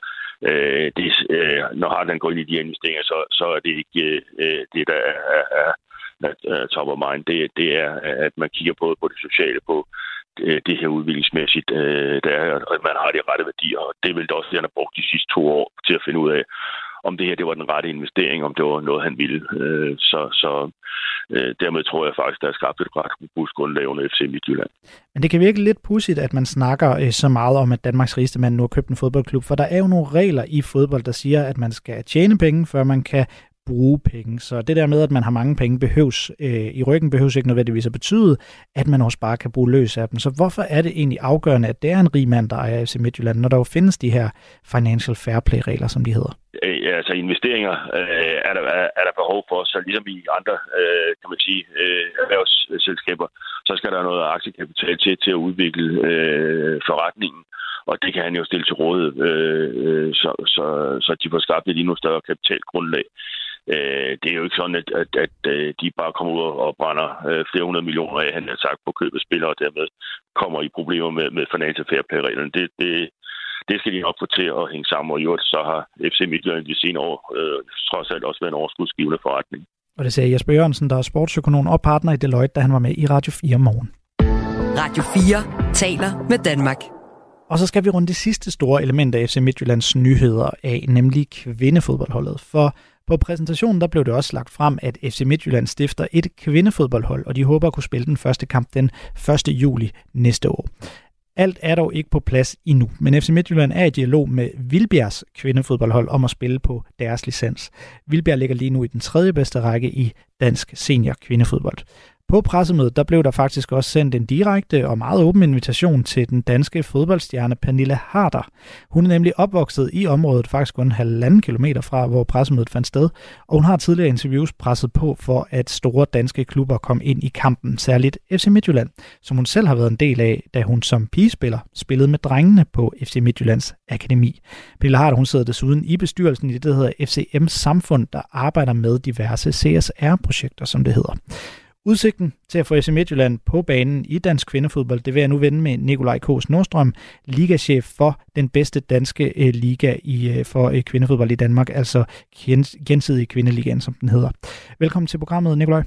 Øh, det, øh, når Hartland går ind i de investeringer, så, så er det ikke øh, det, der er, er, er top of mind. Det, det er, at man kigger både på det sociale, på øh, det her udviklingsmæssigt, øh, der er, at man har de rette værdier, og det vil det også, det han har brugt de sidste to år til at finde ud af, om det her det var den rette investering, om det var noget, han ville. Øh, så så øh, dermed tror jeg faktisk, der er skabt et ret robust grundlag under FC Midtjylland. Men det kan virke lidt pudsigt, at man snakker øh, så meget om, at Danmarks rigeste mand nu har købt en fodboldklub, for der er jo nogle regler i fodbold, der siger, at man skal tjene penge, før man kan bruge penge. Så det der med, at man har mange penge behøves, øh, i ryggen behøves ikke nødvendigvis at betyde, at man også bare kan bruge løs af dem. Så hvorfor er det egentlig afgørende, at det er en rig mand, der ejer FC Midtjylland, når der jo findes de her financial fair play regler, som de hedder? Øh, altså investeringer øh, er, der, er, er der behov for, så ligesom i andre, øh, kan man sige, øh, erhvervsselskaber, så skal der noget aktiekapital til, til at udvikle øh, forretningen og det kan han jo stille til rådighed, øh, øh så, så, så de får skabt et endnu større kapitalgrundlag. Øh, det er jo ikke sådan, at, at, at øh, de bare kommer ud og brænder øh, flere hundrede millioner af, han har sagt, på købet spillere, og dermed kommer i problemer med, med financial fair play-reglerne. Det, det, det skal de nok få til at hænge sammen, og i øvrigt så har FC Midtjylland de senere år øh, trods alt også været en overskudsgivende forretning. Og det sagde Jesper Jørgensen, der er sportsøkonom og partner i Deloitte, da han var med i Radio 4 morgen. Radio 4 taler med Danmark. Og så skal vi runde det sidste store element af FC Midtjyllands nyheder af, nemlig kvindefodboldholdet. For på præsentationen der blev det også lagt frem, at FC Midtjylland stifter et kvindefodboldhold, og de håber at kunne spille den første kamp den 1. juli næste år. Alt er dog ikke på plads endnu, men FC Midtjylland er i dialog med Vilbjergs kvindefodboldhold om at spille på deres licens. Vilbjerg ligger lige nu i den tredje bedste række i dansk senior kvindefodbold. På pressemødet der blev der faktisk også sendt en direkte og meget åben invitation til den danske fodboldstjerne Pernille Harder. Hun er nemlig opvokset i området, faktisk kun halvanden kilometer fra, hvor pressemødet fandt sted, og hun har tidligere interviews presset på for, at store danske klubber kom ind i kampen, særligt FC Midtjylland, som hun selv har været en del af, da hun som pigespiller spillede med drengene på FC Midtjyllands Akademi. Pernille Harder hun sidder desuden i bestyrelsen i det, der hedder FCM Samfund, der arbejder med diverse CSR-projekter, som det hedder. Udsigten til at få FC Midtjylland på banen i dansk kvindefodbold, det vil jeg nu vende med Nikolaj Kås Nordstrøm, ligachef for den bedste danske øh, liga i, øh, for øh, kvindefodbold i Danmark, altså gensidig kvindeligaen, som den hedder. Velkommen til programmet, Nikolaj.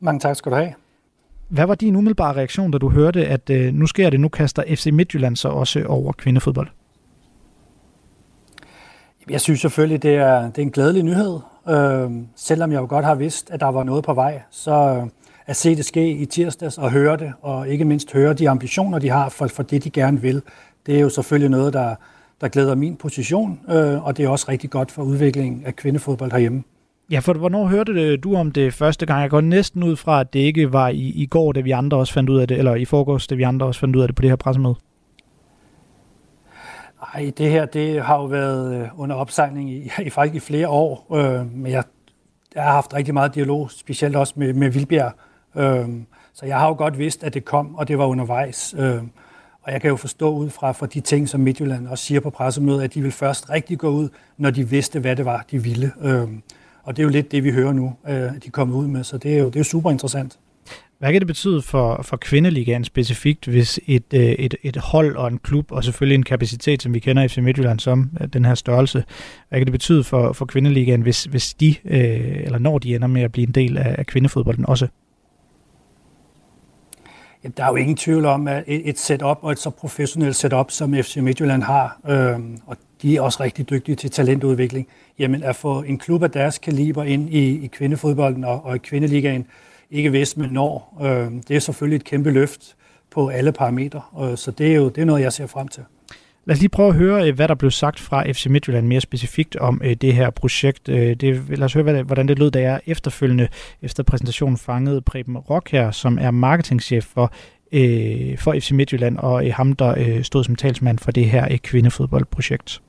Mange tak skal du have. Hvad var din umiddelbare reaktion, da du hørte, at øh, nu sker det, nu kaster FC Midtjylland så også over kvindefodbold? Jeg synes selvfølgelig, det er, det er en glædelig nyhed. Øh, selvom jeg jo godt har vidst, at der var noget på vej, så øh, at se det ske i tirsdags og høre det, og ikke mindst høre de ambitioner, de har for, for det, de gerne vil, det er jo selvfølgelig noget, der, der glæder min position, øh, og det er også rigtig godt for udviklingen af kvindefodbold herhjemme. Ja, for hvornår hørte øh, du om det første gang? Jeg går næsten ud fra, at det ikke var i, i går, da vi andre også fandt ud af det, eller i forgårs, da vi andre også fandt ud af det på det her pressemøde. Ej, det her det har jo været øh, under opsejling i, i faktisk i flere år, øh, men jeg, jeg har haft rigtig meget dialog, specielt også med, med Vilbjerg. Øh, så jeg har jo godt vidst, at det kom, og det var undervejs. Øh, og jeg kan jo forstå ud fra fra de ting, som Midtjylland også siger på pressemødet, at de vil først rigtig gå ud, når de vidste, hvad det var, de ville. Øh, og det er jo lidt det, vi hører nu, øh, at de kommer ud med, så det er jo, det er jo super interessant. Hvad kan det betyde for, for kvindeligaen specifikt, hvis et, øh, et, et hold og en klub, og selvfølgelig en kapacitet, som vi kender i FC Midtjylland som, øh, den her størrelse, hvad kan det betyde for, for kvindeligaen, hvis, hvis de, øh, eller når de ender med at blive en del af, af kvindefodbolden også? Jamen, der er jo ingen tvivl om, at et, et setup og et så professionelt setup, som FC Midtjylland har, øh, og de er også rigtig dygtige til talentudvikling, jamen at få en klub af deres kaliber ind i, i kvindefodbolden og, og i kvindeligaen, øh, ikke hvis, men når. Øh, det er selvfølgelig et kæmpe løft på alle parametre, øh, så det er jo det er noget, jeg ser frem til. Lad os lige prøve at høre, øh, hvad der blev sagt fra FC Midtjylland mere specifikt om øh, det her projekt. Øh, det, lad os høre, hvordan det lød, da jeg efterfølgende efter præsentationen fangede Preben Rock her, som er marketingchef for, for FC Midtjylland, og ham, der stod som talsmand for det her kvindefodboldprojekt.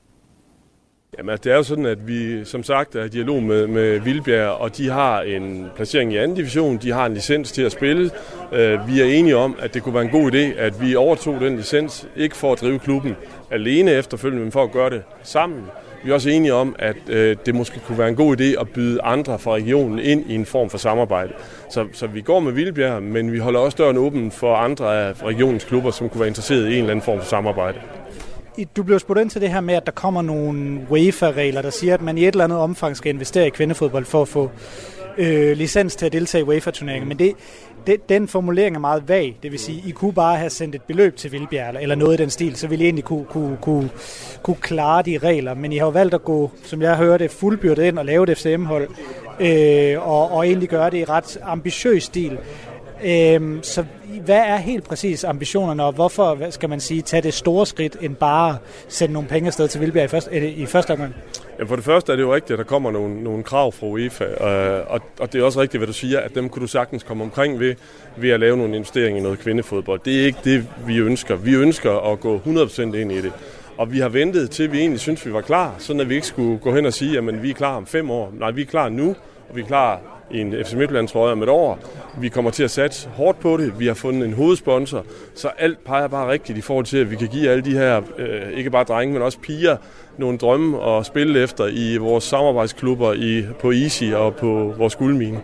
Jamen, altså, det er jo sådan, at vi som sagt er i dialog med, med Vildbjerg, og de har en placering i anden division, de har en licens til at spille. Øh, vi er enige om, at det kunne være en god idé, at vi overtog den licens, ikke for at drive klubben alene efterfølgende, men for at gøre det sammen. Vi er også enige om, at øh, det måske kunne være en god idé at byde andre fra regionen ind i en form for samarbejde. Så, så vi går med Vildbjerg, men vi holder også døren åben for andre af regionens klubber, som kunne være interesseret i en eller anden form for samarbejde du blev spurgt ind til det her med, at der kommer nogle UEFA-regler, der siger, at man i et eller andet omfang skal investere i kvindefodbold for at få øh, licens til at deltage i UEFA-turneringer. Men det, det, den formulering er meget vag. Det vil sige, I kunne bare have sendt et beløb til Vildbjerg eller noget i den stil, så ville I egentlig kunne, kunne, kunne, kunne klare de regler. Men I har jo valgt at gå, som jeg hørte, fuldbyrdet ind og lave et FCM-hold, øh, og, og egentlig gøre det i ret ambitiøs stil. Øhm, så hvad er helt præcis ambitionerne, og hvorfor skal man sige, tage det store skridt, end bare sende nogle penge afsted til Vildbjerg i første, øh, i første omgang? Ja, for det første er det jo rigtigt, at der kommer nogle, nogle krav fra UEFA, øh, og, og det er også rigtigt, hvad du siger, at dem kunne du sagtens komme omkring ved, ved at lave nogle investeringer i noget kvindefodbold. Det er ikke det, vi ønsker. Vi ønsker at gå 100% ind i det. Og vi har ventet til, vi egentlig synes, vi var klar, sådan at vi ikke skulle gå hen og sige, at vi er klar om fem år. Nej, vi er klar nu, og vi er klar i en FC Midtjylland trøje om et år. Vi kommer til at satse hårdt på det. Vi har fundet en hovedsponsor, så alt peger bare rigtigt i forhold til, at vi kan give alle de her, øh, ikke bare drenge, men også piger, nogle drømme at spille efter i vores samarbejdsklubber i, på Easy og på vores guldmine.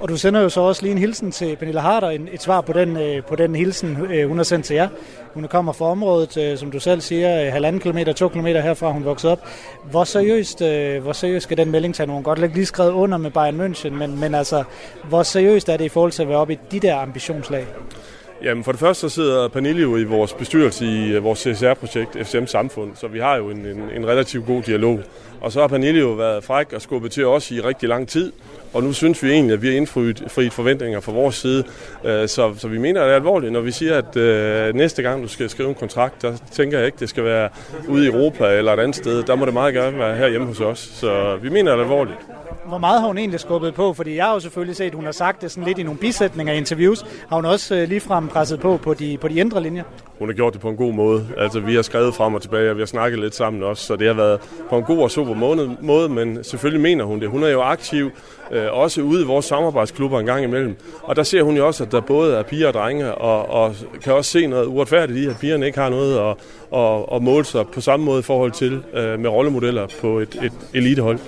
Og du sender jo så også lige en hilsen til Pernille Harder, et svar på den, øh, på den hilsen, øh, hun har sendt til jer. Hun kommer fra området, øh, som du selv siger, halvanden kilometer, to kilometer herfra, hun voksede op. Hvor seriøst, hvor seriøst skal den melding tage? Hun godt lige skrevet under med Bayern München, men, men altså, hvor seriøst er det i forhold til at være oppe i de der ambitionslag? Jamen for det første så sidder Pernille jo i vores bestyrelse i vores CSR-projekt FCM Samfund, så vi har jo en, en, en relativt god dialog. Og så har Pernille jo været fræk og skubbet til os i rigtig lang tid, og nu synes vi egentlig, at vi har indfriet forventninger fra vores side. Øh, så, så vi mener, at det er alvorligt, når vi siger, at øh, næste gang du skal skrive en kontrakt, der tænker jeg ikke, det skal være ude i Europa eller et andet sted. Der må det meget gerne være her hjemme hos os. Så vi mener, at det er alvorligt. Hvor meget har hun egentlig skubbet på? Fordi jeg har jo selvfølgelig set, at hun har sagt det sådan lidt i nogle bisætninger i interviews. Har hun også øh, ligefrem presset på på de, på de indre linjer? Hun har gjort det på en god måde. Altså, vi har skrevet frem og tilbage, og vi har snakket lidt sammen også, så det har været på en god og super måde, men selvfølgelig mener hun det. Hun er jo aktiv, øh, også ude i vores samarbejdsklubber en gang imellem. Og der ser hun jo også, at der både er piger og drenge, og, og kan også se noget uretfærdigt i, at pigerne ikke har noget at, at, at måle sig på samme måde i forhold til øh, med rollemodeller på et, et elitehold.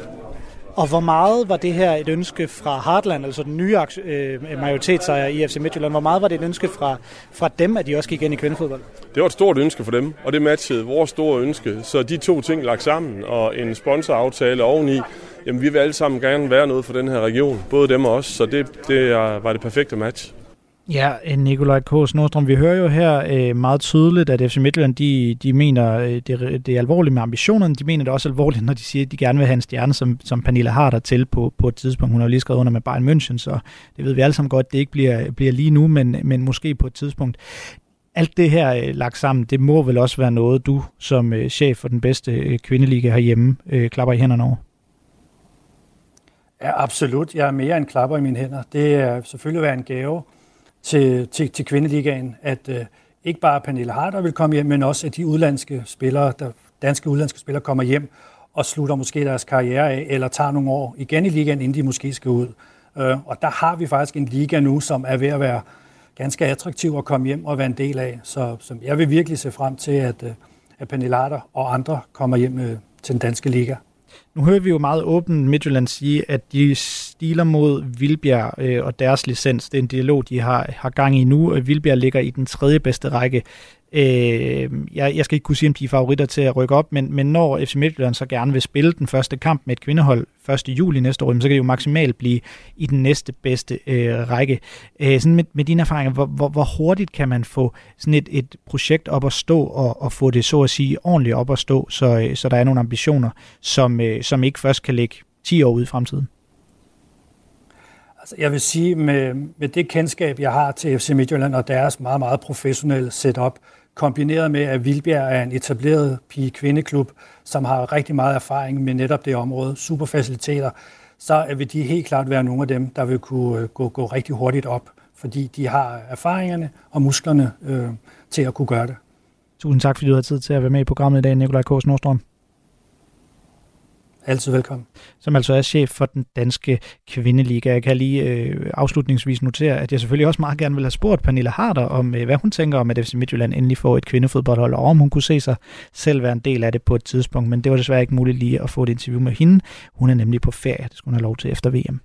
Og hvor meget var det her et ønske fra Heartland, altså den nye øh, majoritetsejer i FC Midtjylland, hvor meget var det et ønske fra, fra dem, at de også gik ind i kvindefodbold? Det var et stort ønske for dem, og det matchede vores store ønske. Så de to ting lagt sammen, og en sponsoraftale oveni, jamen vi vil alle sammen gerne være noget for den her region, både dem og os, så det, det var det perfekte match. Ja, øh, Nikolaj K. Nordstrøm, vi hører jo her øh, meget tydeligt, at FC Midtjylland, de, de mener, øh, det, det er alvorligt med ambitionerne. De mener det også alvorligt, når de siger, at de gerne vil have en stjerne, som, som Pernille Harder til på, på et tidspunkt. Hun har jo lige skrevet under med Bayern München, så det ved vi alle sammen godt, det ikke bliver, bliver lige nu, men, men måske på et tidspunkt. Alt det her øh, lagt sammen, det må vel også være noget, du som øh, chef for den bedste øh, kvindeliga herhjemme øh, klapper i hænderne over? Ja, absolut. Jeg er mere end klapper i mine hænder. Det er selvfølgelig være en gave til, til, til kvindeligaen, at øh, ikke bare Pernille Harder vil komme hjem, men også at de udlandske spillere, der, danske udlandske spillere kommer hjem og slutter måske deres karriere af, eller tager nogle år igen i ligaen, inden de måske skal ud. Øh, og der har vi faktisk en liga nu, som er ved at være ganske attraktiv at komme hjem og være en del af. Så, så jeg vil virkelig se frem til, at, øh, at Pernille Harder og andre kommer hjem øh, til den danske liga. Nu hører vi jo meget åbent Midtjylland sige, at de stiler mod Vilbjerg øh, og deres licens. Det er en dialog, de har, har gang i nu. Vilbjerg ligger i den tredje bedste række Øh, jeg, jeg skal ikke kunne sige, om de er favoritter til at rykke op, men, men når FC Midtjylland så gerne vil spille den første kamp med et kvindehold 1. juli næste år, så kan det jo maksimalt blive i den næste bedste øh, række. Øh, sådan med, med dine erfaringer, hvor, hvor, hvor hurtigt kan man få sådan et, et projekt op at stå, og, og få det så at sige ordentligt op at stå, så, øh, så der er nogle ambitioner, som, øh, som ikke først kan ligge 10 år ude i fremtiden? Altså, jeg vil sige, med, med det kendskab, jeg har til FC Midtjylland og deres meget, meget professionelle setup, kombineret med, at Vilbjerg er en etableret pige-kvindeklub, som har rigtig meget erfaring med netop det område, superfaciliteter, så vil de helt klart være nogle af dem, der vil kunne øh, gå, gå rigtig hurtigt op, fordi de har erfaringerne og musklerne øh, til at kunne gøre det. Tusind tak, fordi du har tid til at være med i programmet i dag, Nikolaj K. Nordstrøm. Altid velkommen. Som altså er chef for den danske kvindeliga. Jeg kan lige øh, afslutningsvis notere, at jeg selvfølgelig også meget gerne vil have spurgt Pernille Harder om, øh, hvad hun tænker om, at FC Midtjylland endelig får et kvindefodboldhold, og om hun kunne se sig selv være en del af det på et tidspunkt. Men det var desværre ikke muligt lige at få et interview med hende. Hun er nemlig på ferie. Det skulle hun have lov til efter VM.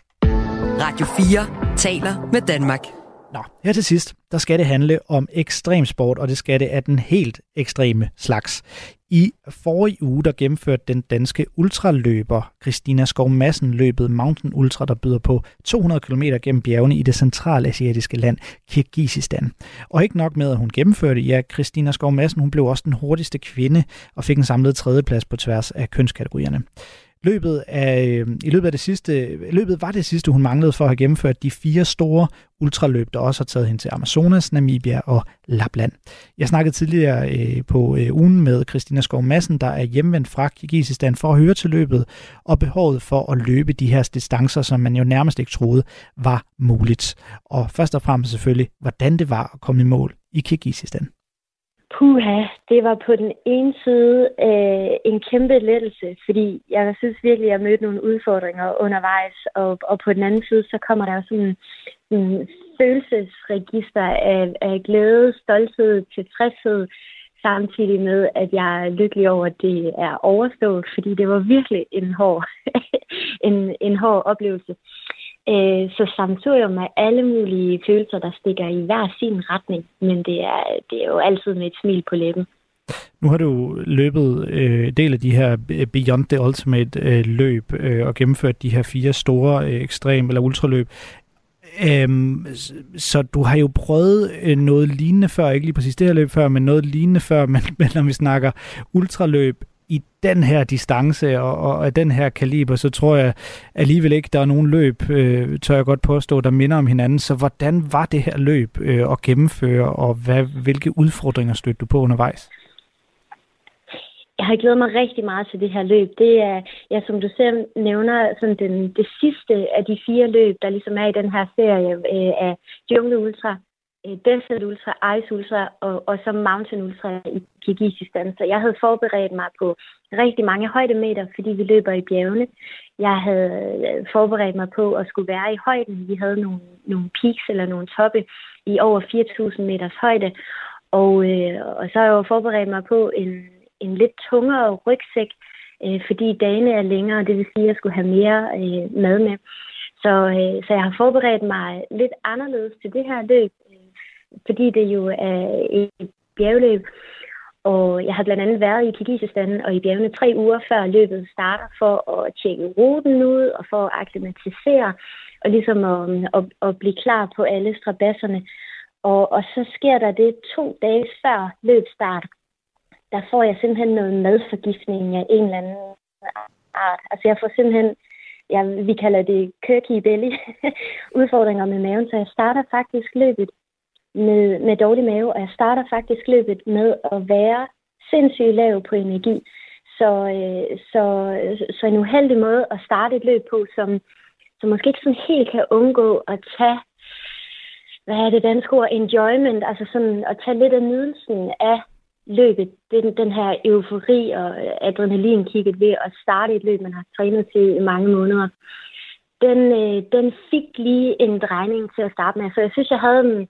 Radio 4 taler med Danmark. Nå, her til sidst, der skal det handle om ekstremsport, og det skal det af den helt ekstreme slags. I forrige uge, der gennemførte den danske ultraløber Christina Skov Madsen løbet Mountain Ultra, der byder på 200 km gennem bjergene i det centralasiatiske land Kirgisistan. Og ikke nok med, at hun gennemførte, ja, Christina Skov Madsen, hun blev også den hurtigste kvinde og fik en samlet tredjeplads på tværs af kønskategorierne. Løbet, af, øhm, I løbet af det sidste, løbet var det sidste, hun manglede for at have gennemført de fire store ultraløb, der også har taget hende til Amazonas, Namibia og Lapland. Jeg snakkede tidligere øh, på øh, ugen med Christina Skov Madsen, der er hjemvendt fra Kirgisistan for at høre til løbet, og behovet for at løbe de her distancer, som man jo nærmest ikke troede var muligt. Og først og fremmest selvfølgelig, hvordan det var at komme i mål i Kirgisistan. Puha, det var på den ene side øh, en kæmpe lettelse, fordi jeg synes virkelig, at jeg mødte nogle udfordringer undervejs, og, og på den anden side, så kommer der jo sådan en følelsesregister af, af glæde, stolthed, tilfredshed, samtidig med, at jeg er lykkelig over, at det er overstået, fordi det var virkelig en hård, en, en hård oplevelse. Øh, så samsurium med alle mulige følelser, der stikker i hver sin retning, men det er, det er jo altid med et smil på læben. Nu har du løbet øh, del af de her Beyond the Ultimate øh, løb øh, og gennemført de her fire store øh, ekstrem- eller ultraløb. Øhm, så du har jo prøvet øh, noget lignende før, ikke lige præcis det her løb før, men noget lignende før, men, men når vi snakker ultraløb i den her distance og, og af den her kaliber, så tror jeg alligevel ikke, der er nogen løb, øh, tør jeg godt påstå, der minder om hinanden. Så hvordan var det her løb øh, at gennemføre, og hvad, hvilke udfordringer stødte du på undervejs? Jeg har glædet mig rigtig meget til det her løb. Det er, ja, som du selv nævner, sådan den, det sidste af de fire løb, der ligesom er i den her serie øh, af Jungle Ultra, øh, Desert Ultra, Ice Ultra og, og så Mountain Ultra i Kirgisistan. Så jeg havde forberedt mig på rigtig mange højdemeter, fordi vi løber i bjergene. Jeg havde øh, forberedt mig på at skulle være i højden. Vi havde nogle, nogle peaks eller nogle toppe i over 4.000 meters højde. Og, øh, og så har jeg jo forberedt mig på en en lidt tungere rygsæk, øh, fordi dagene er længere, det vil sige, at jeg skulle have mere øh, mad med. Så, øh, så jeg har forberedt mig lidt anderledes til det her løb, øh, fordi det jo er et bjergløb. Og jeg har blandt andet været i Kirgisistan og i bjergene tre uger før løbet starter for at tjekke ruten ud og for at akklimatisere og ligesom at, at, at blive klar på alle strabasserne. Og, og så sker der det to dage før løbstart, der får jeg simpelthen noget madforgiftning af en eller anden art. Altså jeg får simpelthen, ja, vi kalder det kirky belly, udfordringer med maven, så jeg starter faktisk løbet med, med dårlig mave, og jeg starter faktisk løbet med at være sindssygt lav på energi. Så, øh, så, så en uheldig måde at starte et løb på, som, som måske ikke sådan helt kan undgå at tage, hvad er det danske ord, enjoyment, altså sådan at tage lidt af nydelsen af løbet, den, den her eufori og adrenalinkikket ved at starte et løb, man har trænet til i mange måneder, den, øh, den fik lige en drejning til at starte med. Så jeg synes, jeg havde den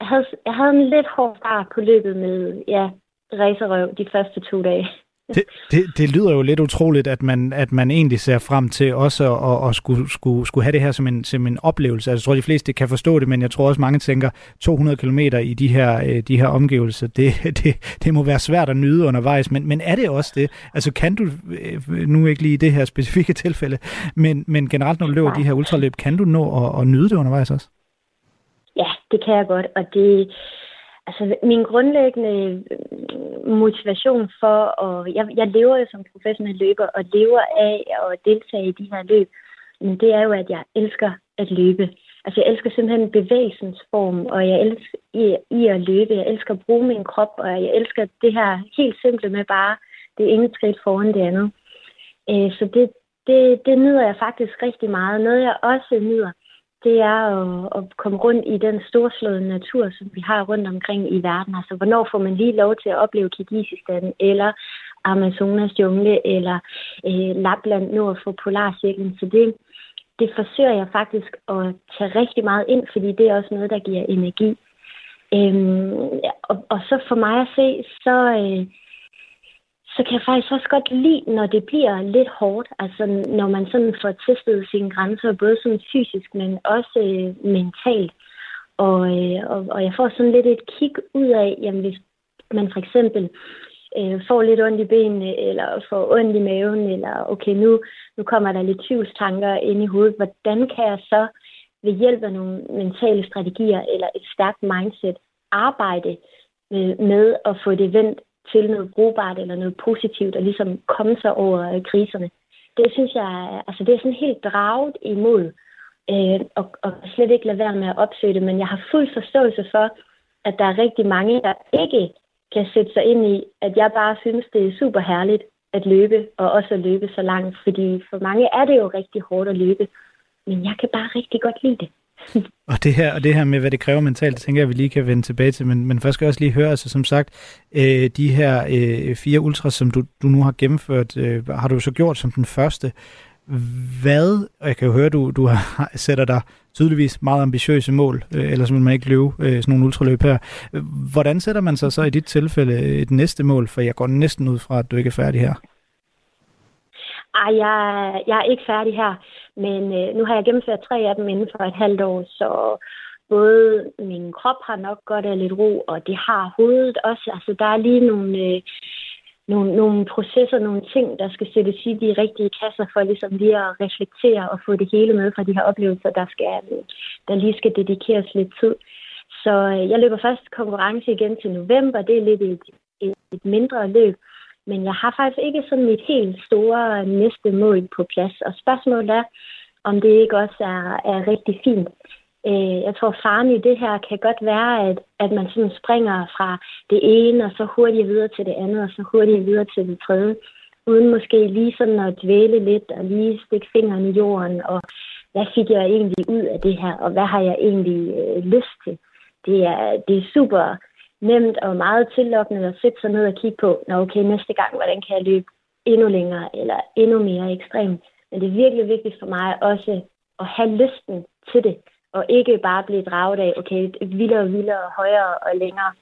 jeg havde, jeg havde en lidt hård start på løbet med ja, racerøv de første to dage. Det, det, det lyder jo lidt utroligt, at man, at man egentlig ser frem til også at, at skulle, skulle, skulle have det her som en, som en oplevelse. Altså, jeg tror, de fleste kan forstå det, men jeg tror også, mange tænker, 200 km i de her, øh, de her omgivelser, det, det, det må være svært at nyde undervejs. Men, men er det også det? Altså, kan du, øh, nu ikke lige i det her specifikke tilfælde, men, men generelt, når du løber de her ultraløb, kan du nå at, at nyde det undervejs også? Ja, det kan jeg godt, og det Altså, min grundlæggende mm, motivation for, at jeg, jeg lever jo som professionel løber, og lever af at deltage i de her løb, men det er jo, at jeg elsker at løbe. Altså, jeg elsker simpelthen bevægelsens form, og jeg elsker i, i at løbe. Jeg elsker at bruge min krop, og jeg elsker det her helt simple med bare det ene skridt foran det andet. Øh, så det, det, det nyder jeg faktisk rigtig meget. Noget, jeg også nyder, det er at, at komme rundt i den storslåede natur, som vi har rundt omkring i verden. Altså, hvornår får man lige lov til at opleve Kirgisistan, eller Amazonas jungle, eller øh, Lapland nord for Polarcirklen. Så det, det forsøger jeg faktisk at tage rigtig meget ind, fordi det er også noget, der giver energi. Øhm, og, og så for mig at se, så, øh, så kan jeg faktisk også godt lide, når det bliver lidt hårdt. Altså når man sådan får testet sine grænser, både sådan fysisk, men også øh, mentalt. Og, øh, og, og jeg får sådan lidt et kig ud af, jamen hvis man for eksempel øh, får lidt ondt i benene, eller får ondt i maven, eller okay, nu, nu kommer der lidt tvivlstanker ind i hovedet. Hvordan kan jeg så ved hjælp af nogle mentale strategier, eller et stærkt mindset, arbejde med, med at få det vendt til noget brugbart eller noget positivt, og ligesom komme sig over kriserne. Det synes jeg, altså det er sådan helt draget imod, øh, og, og slet ikke lade være med at opsøge det, men jeg har fuld forståelse for, at der er rigtig mange, der ikke kan sætte sig ind i, at jeg bare synes, det er super herligt at løbe, og også at løbe så langt, fordi for mange er det jo rigtig hårdt at løbe, men jeg kan bare rigtig godt lide det og, det her, og det her med, hvad det kræver mentalt, det tænker jeg, at vi lige kan vende tilbage til. Men, men først skal jeg også lige høre, altså som sagt, øh, de her øh, fire ultras, som du, du nu har gennemført, øh, har du så gjort som den første. Hvad, og jeg kan jo høre, du, du har, sætter dig tydeligvis meget ambitiøse mål, øh, ellers vil man ikke løbe øh, sådan nogle ultraløb her. Hvordan sætter man sig så i dit tilfælde øh, et næste mål? For jeg går næsten ud fra, at du ikke er færdig her. Ej, jeg, jeg er ikke færdig her, men øh, nu har jeg gennemført tre af dem inden for et halvt år, så både min krop har nok godt af lidt ro, og det har hovedet også. Altså, der er lige nogle, øh, nogle, nogle processer, nogle ting, der skal sættes i de rigtige kasser for ligesom lige at reflektere og få det hele med fra de her oplevelser, der, skal, øh, der lige skal dedikeres lidt tid. Så øh, jeg løber først konkurrence igen til november. Det er lidt et, et, et mindre løb. Men jeg har faktisk ikke sådan mit helt store næste mål på plads. Og spørgsmålet er, om det ikke også er, er rigtig fint. Øh, jeg tror, faren i det her kan godt være, at, at man sådan springer fra det ene, og så hurtigt videre til det andet, og så hurtigt videre til det tredje, uden måske lige sådan at dvæle lidt og lige stikke fingeren i jorden, og hvad fik jeg egentlig ud af det her, og hvad har jeg egentlig øh, lyst til? Det er, det er super nemt og meget tillokkende at sætte sig ned og kigge på, når okay, næste gang, hvordan kan jeg løbe endnu længere eller endnu mere ekstremt. Men det er virkelig vigtigt for mig også at have lysten til det, og ikke bare blive draget af, okay, vildere og vildere, højere og længere.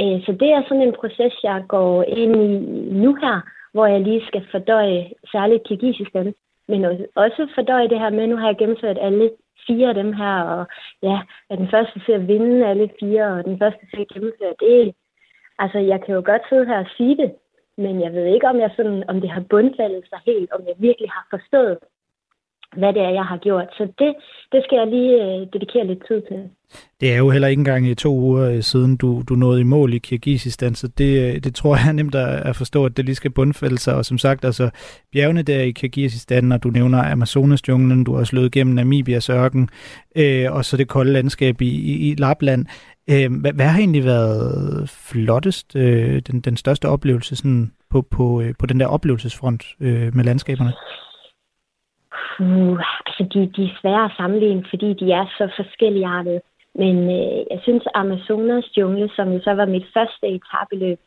Øh, så det er sådan en proces, jeg går ind i nu her, hvor jeg lige skal fordøje særligt kirgisisk men også fordøje det her med, nu har jeg gennemført alle fire af dem her, og ja, er den første til at vinde alle fire, og den første til at gennemføre det. Altså, jeg kan jo godt sidde her og sige det, men jeg ved ikke, om, jeg sådan, om det har bundfaldet sig helt, om jeg virkelig har forstået, hvad det er, jeg har gjort. Så det, det skal jeg lige øh, dedikere lidt tid til. Det er jo heller ikke engang i to uger øh, siden, du, du nåede i mål i Kirgisistan, så det, øh, det tror jeg er nemt at forstå, at det lige skal bundfælde sig. Og som sagt, altså bjergene der i Kirgisistan, og du nævner Amazonas-junglen, du har også løbet gennem Namibias ørken, øh, og så det kolde landskab i, i, i Lapland. Øh, hvad, hvad har egentlig været flottest, øh, den, den største oplevelse sådan på, på, øh, på den der oplevelsesfront øh, med landskaberne? Puh, altså de, de er svære at sammenligne, fordi de er så forskelligartede. Men øh, jeg synes, Amazonas jungle, som jo så var mit første etabeløb,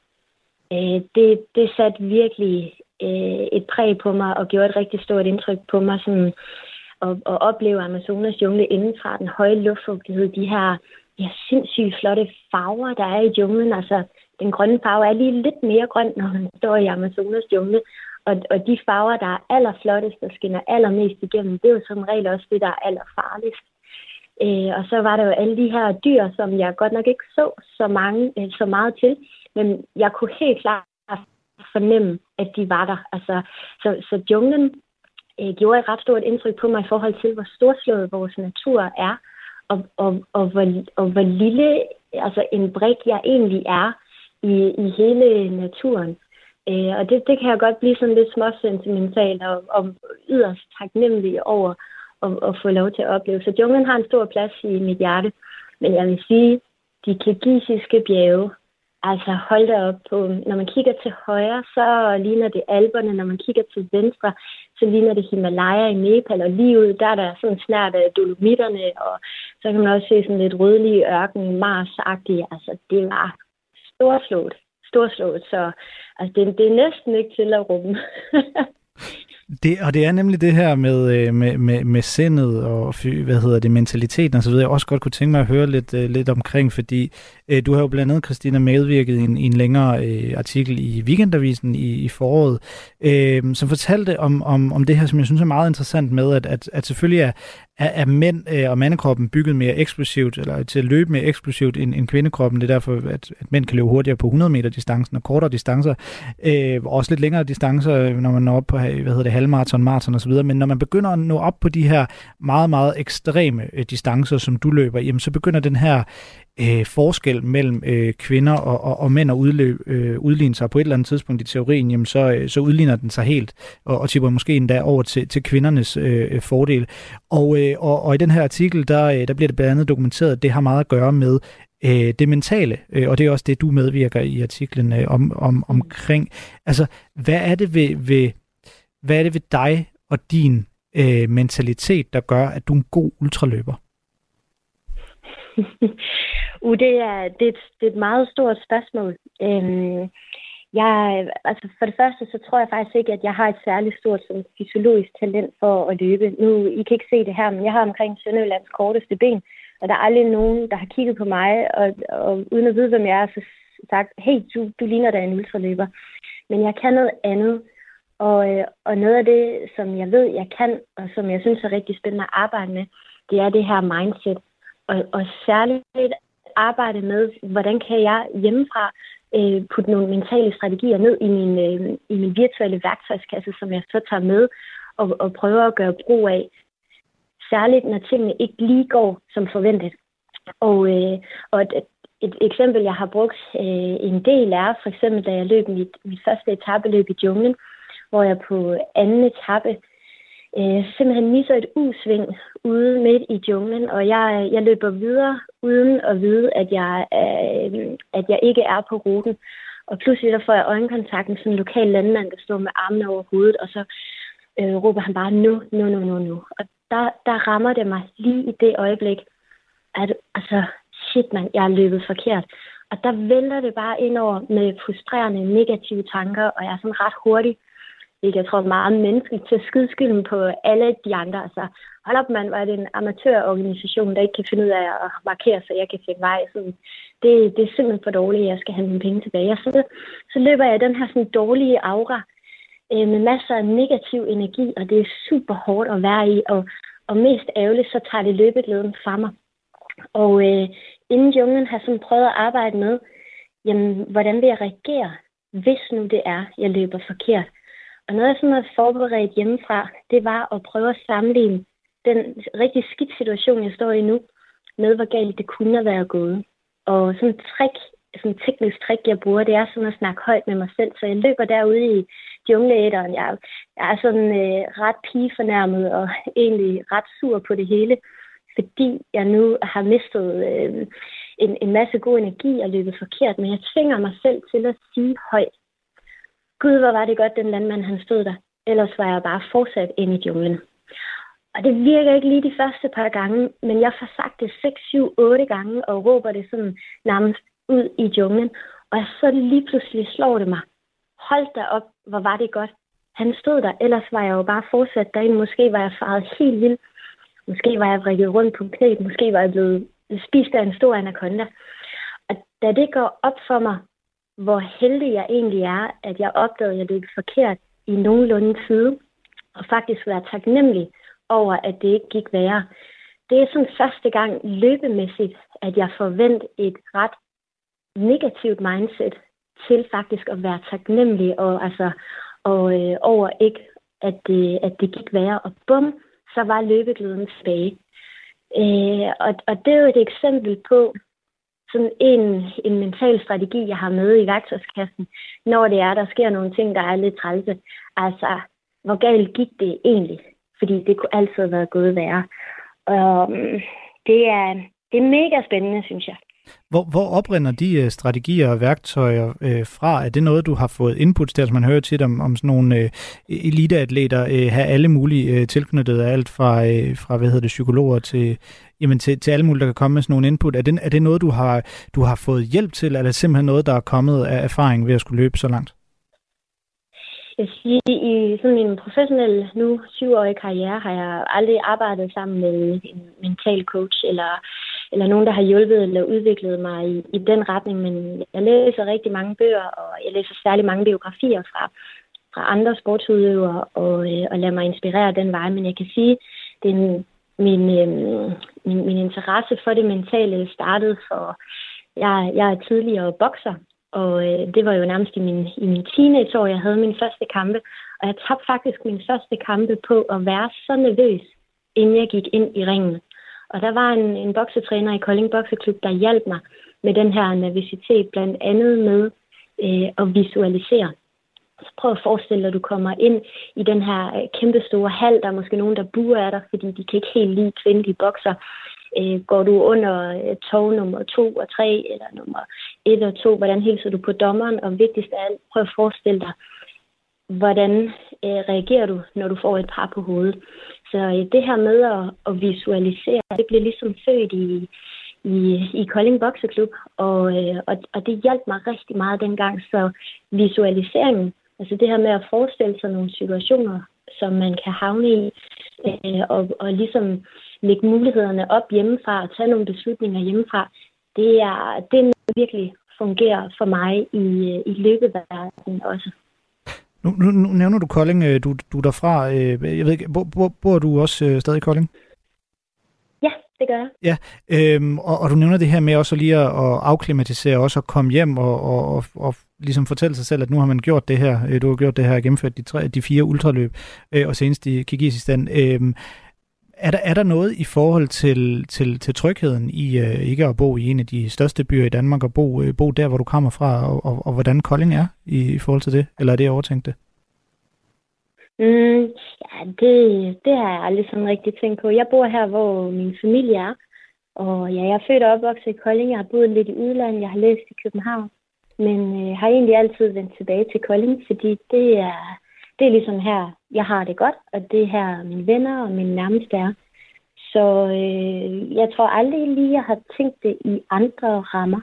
øh, det, det satte virkelig øh, et præg på mig og gjorde et rigtig stort indtryk på mig. Sådan, at, at opleve Amazonas jungle indenfra, den høje luftfugtighed, de her ja, sindssygt flotte farver, der er i junglen. Altså, den grønne farve er lige lidt mere grøn, når man står i Amazonas jungle. Og, og de farver, der er allerflottest og skinner allermest igennem, det er jo som regel også det, der er allerfarligst. Øh, og så var der jo alle de her dyr, som jeg godt nok ikke så så, mange, øh, så meget til, men jeg kunne helt klart fornemme, at de var der. Altså, så, så junglen øh, gjorde et ret stort indtryk på mig i forhold til, hvor storslået vores natur er, og, og, og, hvor, og hvor lille altså en brik jeg egentlig er i, i hele naturen. Øh, og det, det kan jeg godt blive sådan lidt småsentimental og, og yderst taknemmelig over at, at få lov til at opleve. Så junglen har en stor plads i mit hjerte. Men jeg vil sige, de kirgisiske bjerge, altså hold da op på, når man kigger til højre, så ligner det alberne. Når man kigger til venstre, så ligner det Himalaya i Nepal. Og lige ud, der er der sådan snart af dolomitterne, og så kan man også se sådan lidt rødlig ørken, Mars-agtig, Altså, det var storslået storslået, så altså, det, det er næsten ikke til at rumme. Det, og det er nemlig det her med, øh, med, med, med sindet og hvad hedder det, mentaliteten osv., så jeg også godt kunne tænke mig at høre lidt, øh, lidt omkring, fordi uh, du har jo blandt andet, Christina, medvirket i en, i en længere artikel i Weekendavisen i, i foråret, øh, som fortalte om, om, om det her, som jeg synes er meget interessant med, at, at, at selvfølgelig er, er, er mænd øh, og mandekroppen bygget mere eksplosivt, eller til at løbe mere eksplosivt end, end kvindekroppen. Det er derfor, at, at mænd kan løbe hurtigere på 100 meter distancen og kortere distancer. Øh, også lidt længere distancer, når man når op på hvad hedder det, halvmarathon, maraton osv. Men når man begynder at nå op på de her meget, meget ekstreme øh, distancer, som du løber, jamen, så begynder den her øh, forskel mellem øh, kvinder og, og, og mænd at udløb, øh, udligne sig på et eller andet tidspunkt i teorien, jamen så, øh, så udligner den sig helt, og, og tipper måske endda over til, til kvindernes øh, fordel. Og, øh, og, og i den her artikel, der, øh, der bliver det blandt andet dokumenteret, at det har meget at gøre med øh, det mentale, øh, og det er også det, du medvirker i artiklen øh, om, om, omkring. Altså, hvad er det ved, ved, hvad er det ved dig og din øh, mentalitet, der gør, at du er en god ultraløber? uh, det, er, det, er et, det er et meget stort spørgsmål. Øhm, jeg, altså for det første, så tror jeg faktisk ikke, at jeg har et særligt stort sådan, fysiologisk talent for at løbe. Nu, I kan ikke se det her, men jeg har omkring Sønderjyllands korteste ben, og der er aldrig nogen, der har kigget på mig, og, og uden at vide, hvem jeg er, så sagt, hey, du, du ligner da en ultraløber. Men jeg kan noget andet, og, øh, og noget af det, som jeg ved, jeg kan, og som jeg synes er rigtig spændende at arbejde med, det er det her mindset. Og, og særligt arbejde med, hvordan kan jeg hjemmefra øh, putte nogle mentale strategier ned i min, øh, i min virtuelle værktøjskasse, som jeg så tager med og, og prøver at gøre brug af. Særligt når tingene ikke lige går som forventet. Og, øh, og et, et eksempel, jeg har brugt øh, en del er, for eksempel da jeg løb mit, mit første etabeløb i junglen, hvor jeg på anden etape øh, simpelthen misser et usving ude midt i junglen, og jeg, jeg løber videre uden at vide, at jeg, øh, at jeg ikke er på ruten. Og pludselig der får jeg øjenkontakt med sådan en lokal landmand, der står med armene over hovedet, og så øh, råber han bare nu, nu, nu, nu, nu. Og der, der rammer det mig lige i det øjeblik, at altså, shit mand, jeg er løbet forkert. Og der vælter det bare ind over med frustrerende, negative tanker, og jeg er sådan ret hurtig, ikke jeg tror meget menneskeligt, til at skyde skylden på alle de andre. Altså, hold op mand, var det en amatørorganisation, der ikke kan finde ud af at markere, så jeg kan finde vej. Så det, det er simpelthen for dårligt, at jeg skal have mine penge tilbage. Og så, så løber jeg den her sådan dårlige aura øh, med masser af negativ energi, og det er super hårdt at være i, og, og mest ærgerligt, så tager det løbeglæden fra mig. Og øh, inden junglen har sådan prøvet at arbejde med, jamen, hvordan vil jeg reagere, hvis nu det er, jeg løber forkert. Og noget, jeg sådan havde forberedt hjemmefra, det var at prøve at sammenligne den rigtig skidt situation, jeg står i nu, med hvor galt det kunne have været gået. Og sådan et trick, sådan et teknisk trick, jeg bruger, det er sådan at snakke højt med mig selv. Så jeg løber derude i jungleæderen. Jeg, jeg er sådan øh, ret pigefornærmet og egentlig ret sur på det hele fordi jeg nu har mistet øh, en, en masse god energi og løbet forkert, men jeg tvinger mig selv til at sige højt, Gud, hvor var det godt, den landmand han stod der. Ellers var jeg bare fortsat ind i junglen. Og det virker ikke lige de første par gange, men jeg får sagt det 6, 7, 8 gange og råber det sådan nærmest ud i junglen. Og så lige pludselig slår det mig. Hold da op, hvor var det godt. Han stod der, ellers var jeg jo bare fortsat derinde. Måske var jeg faret helt vildt Måske var jeg vrikket rundt på knæet. Måske var jeg blevet spist af en stor anaconda. Og da det går op for mig, hvor heldig jeg egentlig er, at jeg opdagede, at jeg løb forkert i nogenlunde tid, og faktisk være taknemmelig over, at det ikke gik værre. Det er sådan første gang løbemæssigt, at jeg forvent et ret negativt mindset til faktisk at være taknemmelig og, altså, og, øh, over ikke, at det, at det gik værre. Og bum, så var løbeglæden tilbage. Øh, og, og det er jo et eksempel på sådan en, en mental strategi, jeg har med i værktøjskassen, når det er, der sker nogle ting, der er lidt trælse. Altså, hvor galt gik det egentlig? Fordi det kunne altid have været gået værre. Og mm, det, er, det er mega spændende, synes jeg. Hvor, hvor oprinder de øh, strategier og værktøjer øh, fra? Er det noget, du har fået input til? Altså man hører tit om, om sådan nogle øh, eliteatleter øh, have alle mulige øh, tilknyttet af alt fra, øh, fra hvad hedder det, psykologer til, jamen, til, til alle mulige, der kan komme med sådan nogle input. Er det, er det noget, du har, du har fået hjælp til, eller er det simpelthen noget, der er kommet af erfaring ved at skulle løbe så langt? Jeg siger, i sådan min professionelle, nu syvårige karriere, har jeg aldrig arbejdet sammen med en mental coach, eller eller nogen, der har hjulpet eller udviklet mig i, i den retning, men jeg læser rigtig mange bøger, og jeg læser særlig mange biografier fra, fra andre sportsudøvere, og, øh, og lader mig inspirere den vej. Men jeg kan sige, det er min, øh, min, min interesse for det mentale startede for, jeg, jeg er tidligere bokser, og øh, det var jo nærmest i min, i min teenageår, jeg havde min første kampe. Og jeg tabte faktisk min første kampe på at være så nervøs, inden jeg gik ind i ringen. Og der var en, en boksetræner i Kolding Bokseklub, der hjalp mig med den her nervositet, blandt andet med øh, at visualisere. Så prøv at forestille dig, at du kommer ind i den her øh, kæmpe store hal. Der er måske nogen, der buer af dig, fordi de kan ikke helt lide kvindelige bokser. Øh, går du under øh, tog nummer to og tre, eller nummer et og to, hvordan hilser du på dommeren? Og vigtigst af alt, prøv at forestille dig, hvordan øh, reagerer du, når du får et par på hovedet. Så øh, det her med at, at visualisere, det blev ligesom født i, i, i Kolding Bokseklub, og, øh, og, og det hjalp mig rigtig meget dengang. Så visualiseringen, altså det her med at forestille sig nogle situationer, som man kan havne i, øh, og, og ligesom lægge mulighederne op hjemmefra og tage nogle beslutninger hjemmefra, det er, det er noget, der virkelig fungerer for mig i, øh, i løbeverdenen også. Nu, nu, nu nævner du Kolding, øh, du, du er derfra. Øh, jeg ved ikke, bor, bor, bor du også øh, stadig i Kolding? Ja, det gør jeg. Ja, øhm, og, og du nævner det her med også lige at, at afklimatisere, også at komme hjem og, og, og, og ligesom fortælle sig selv, at nu har man gjort det her. Øh, du har gjort det her, gennemført de, tre, de fire ultraløb, øh, og senest i Kirgisistan. Øhm, er der, er der noget i forhold til, til, til trygheden i øh, ikke at bo i en af de største byer i Danmark, og bo, øh, bo der, hvor du kommer fra, og, og, og hvordan Kolding er i, i forhold til det? Eller er det overtænkt det? Mm, ja, det, det har jeg aldrig sådan rigtig tænkt på. Jeg bor her, hvor min familie er. Og ja, jeg er født og opvokset i Kolding. Jeg har boet lidt i udlandet. Jeg har læst i København. Men øh, har egentlig altid vendt tilbage til Kolding, fordi det er, det er ligesom her, jeg har det godt, og det er her mine venner og mine nærmeste er. Så øh, jeg tror aldrig lige, jeg har tænkt det i andre rammer.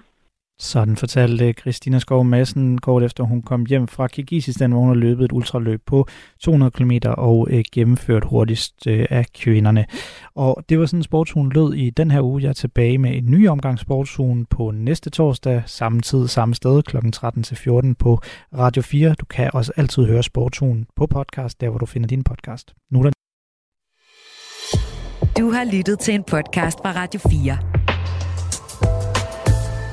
Sådan fortalte Christina Skov Madsen kort efter hun kom hjem fra Kirgisistan, hvor hun har løbet et ultraløb på 200 km og øh, gennemført hurtigst øh, af kvinderne. Og det var sådan, sportsugen lød i den her uge. Jeg er tilbage med en ny omgang sportsugen på næste torsdag, samme tid, samme sted, kl. 13-14 på Radio 4. Du kan også altid høre sportsugen på podcast, der hvor du finder din podcast. Nu er der Du har lyttet til en podcast fra Radio 4.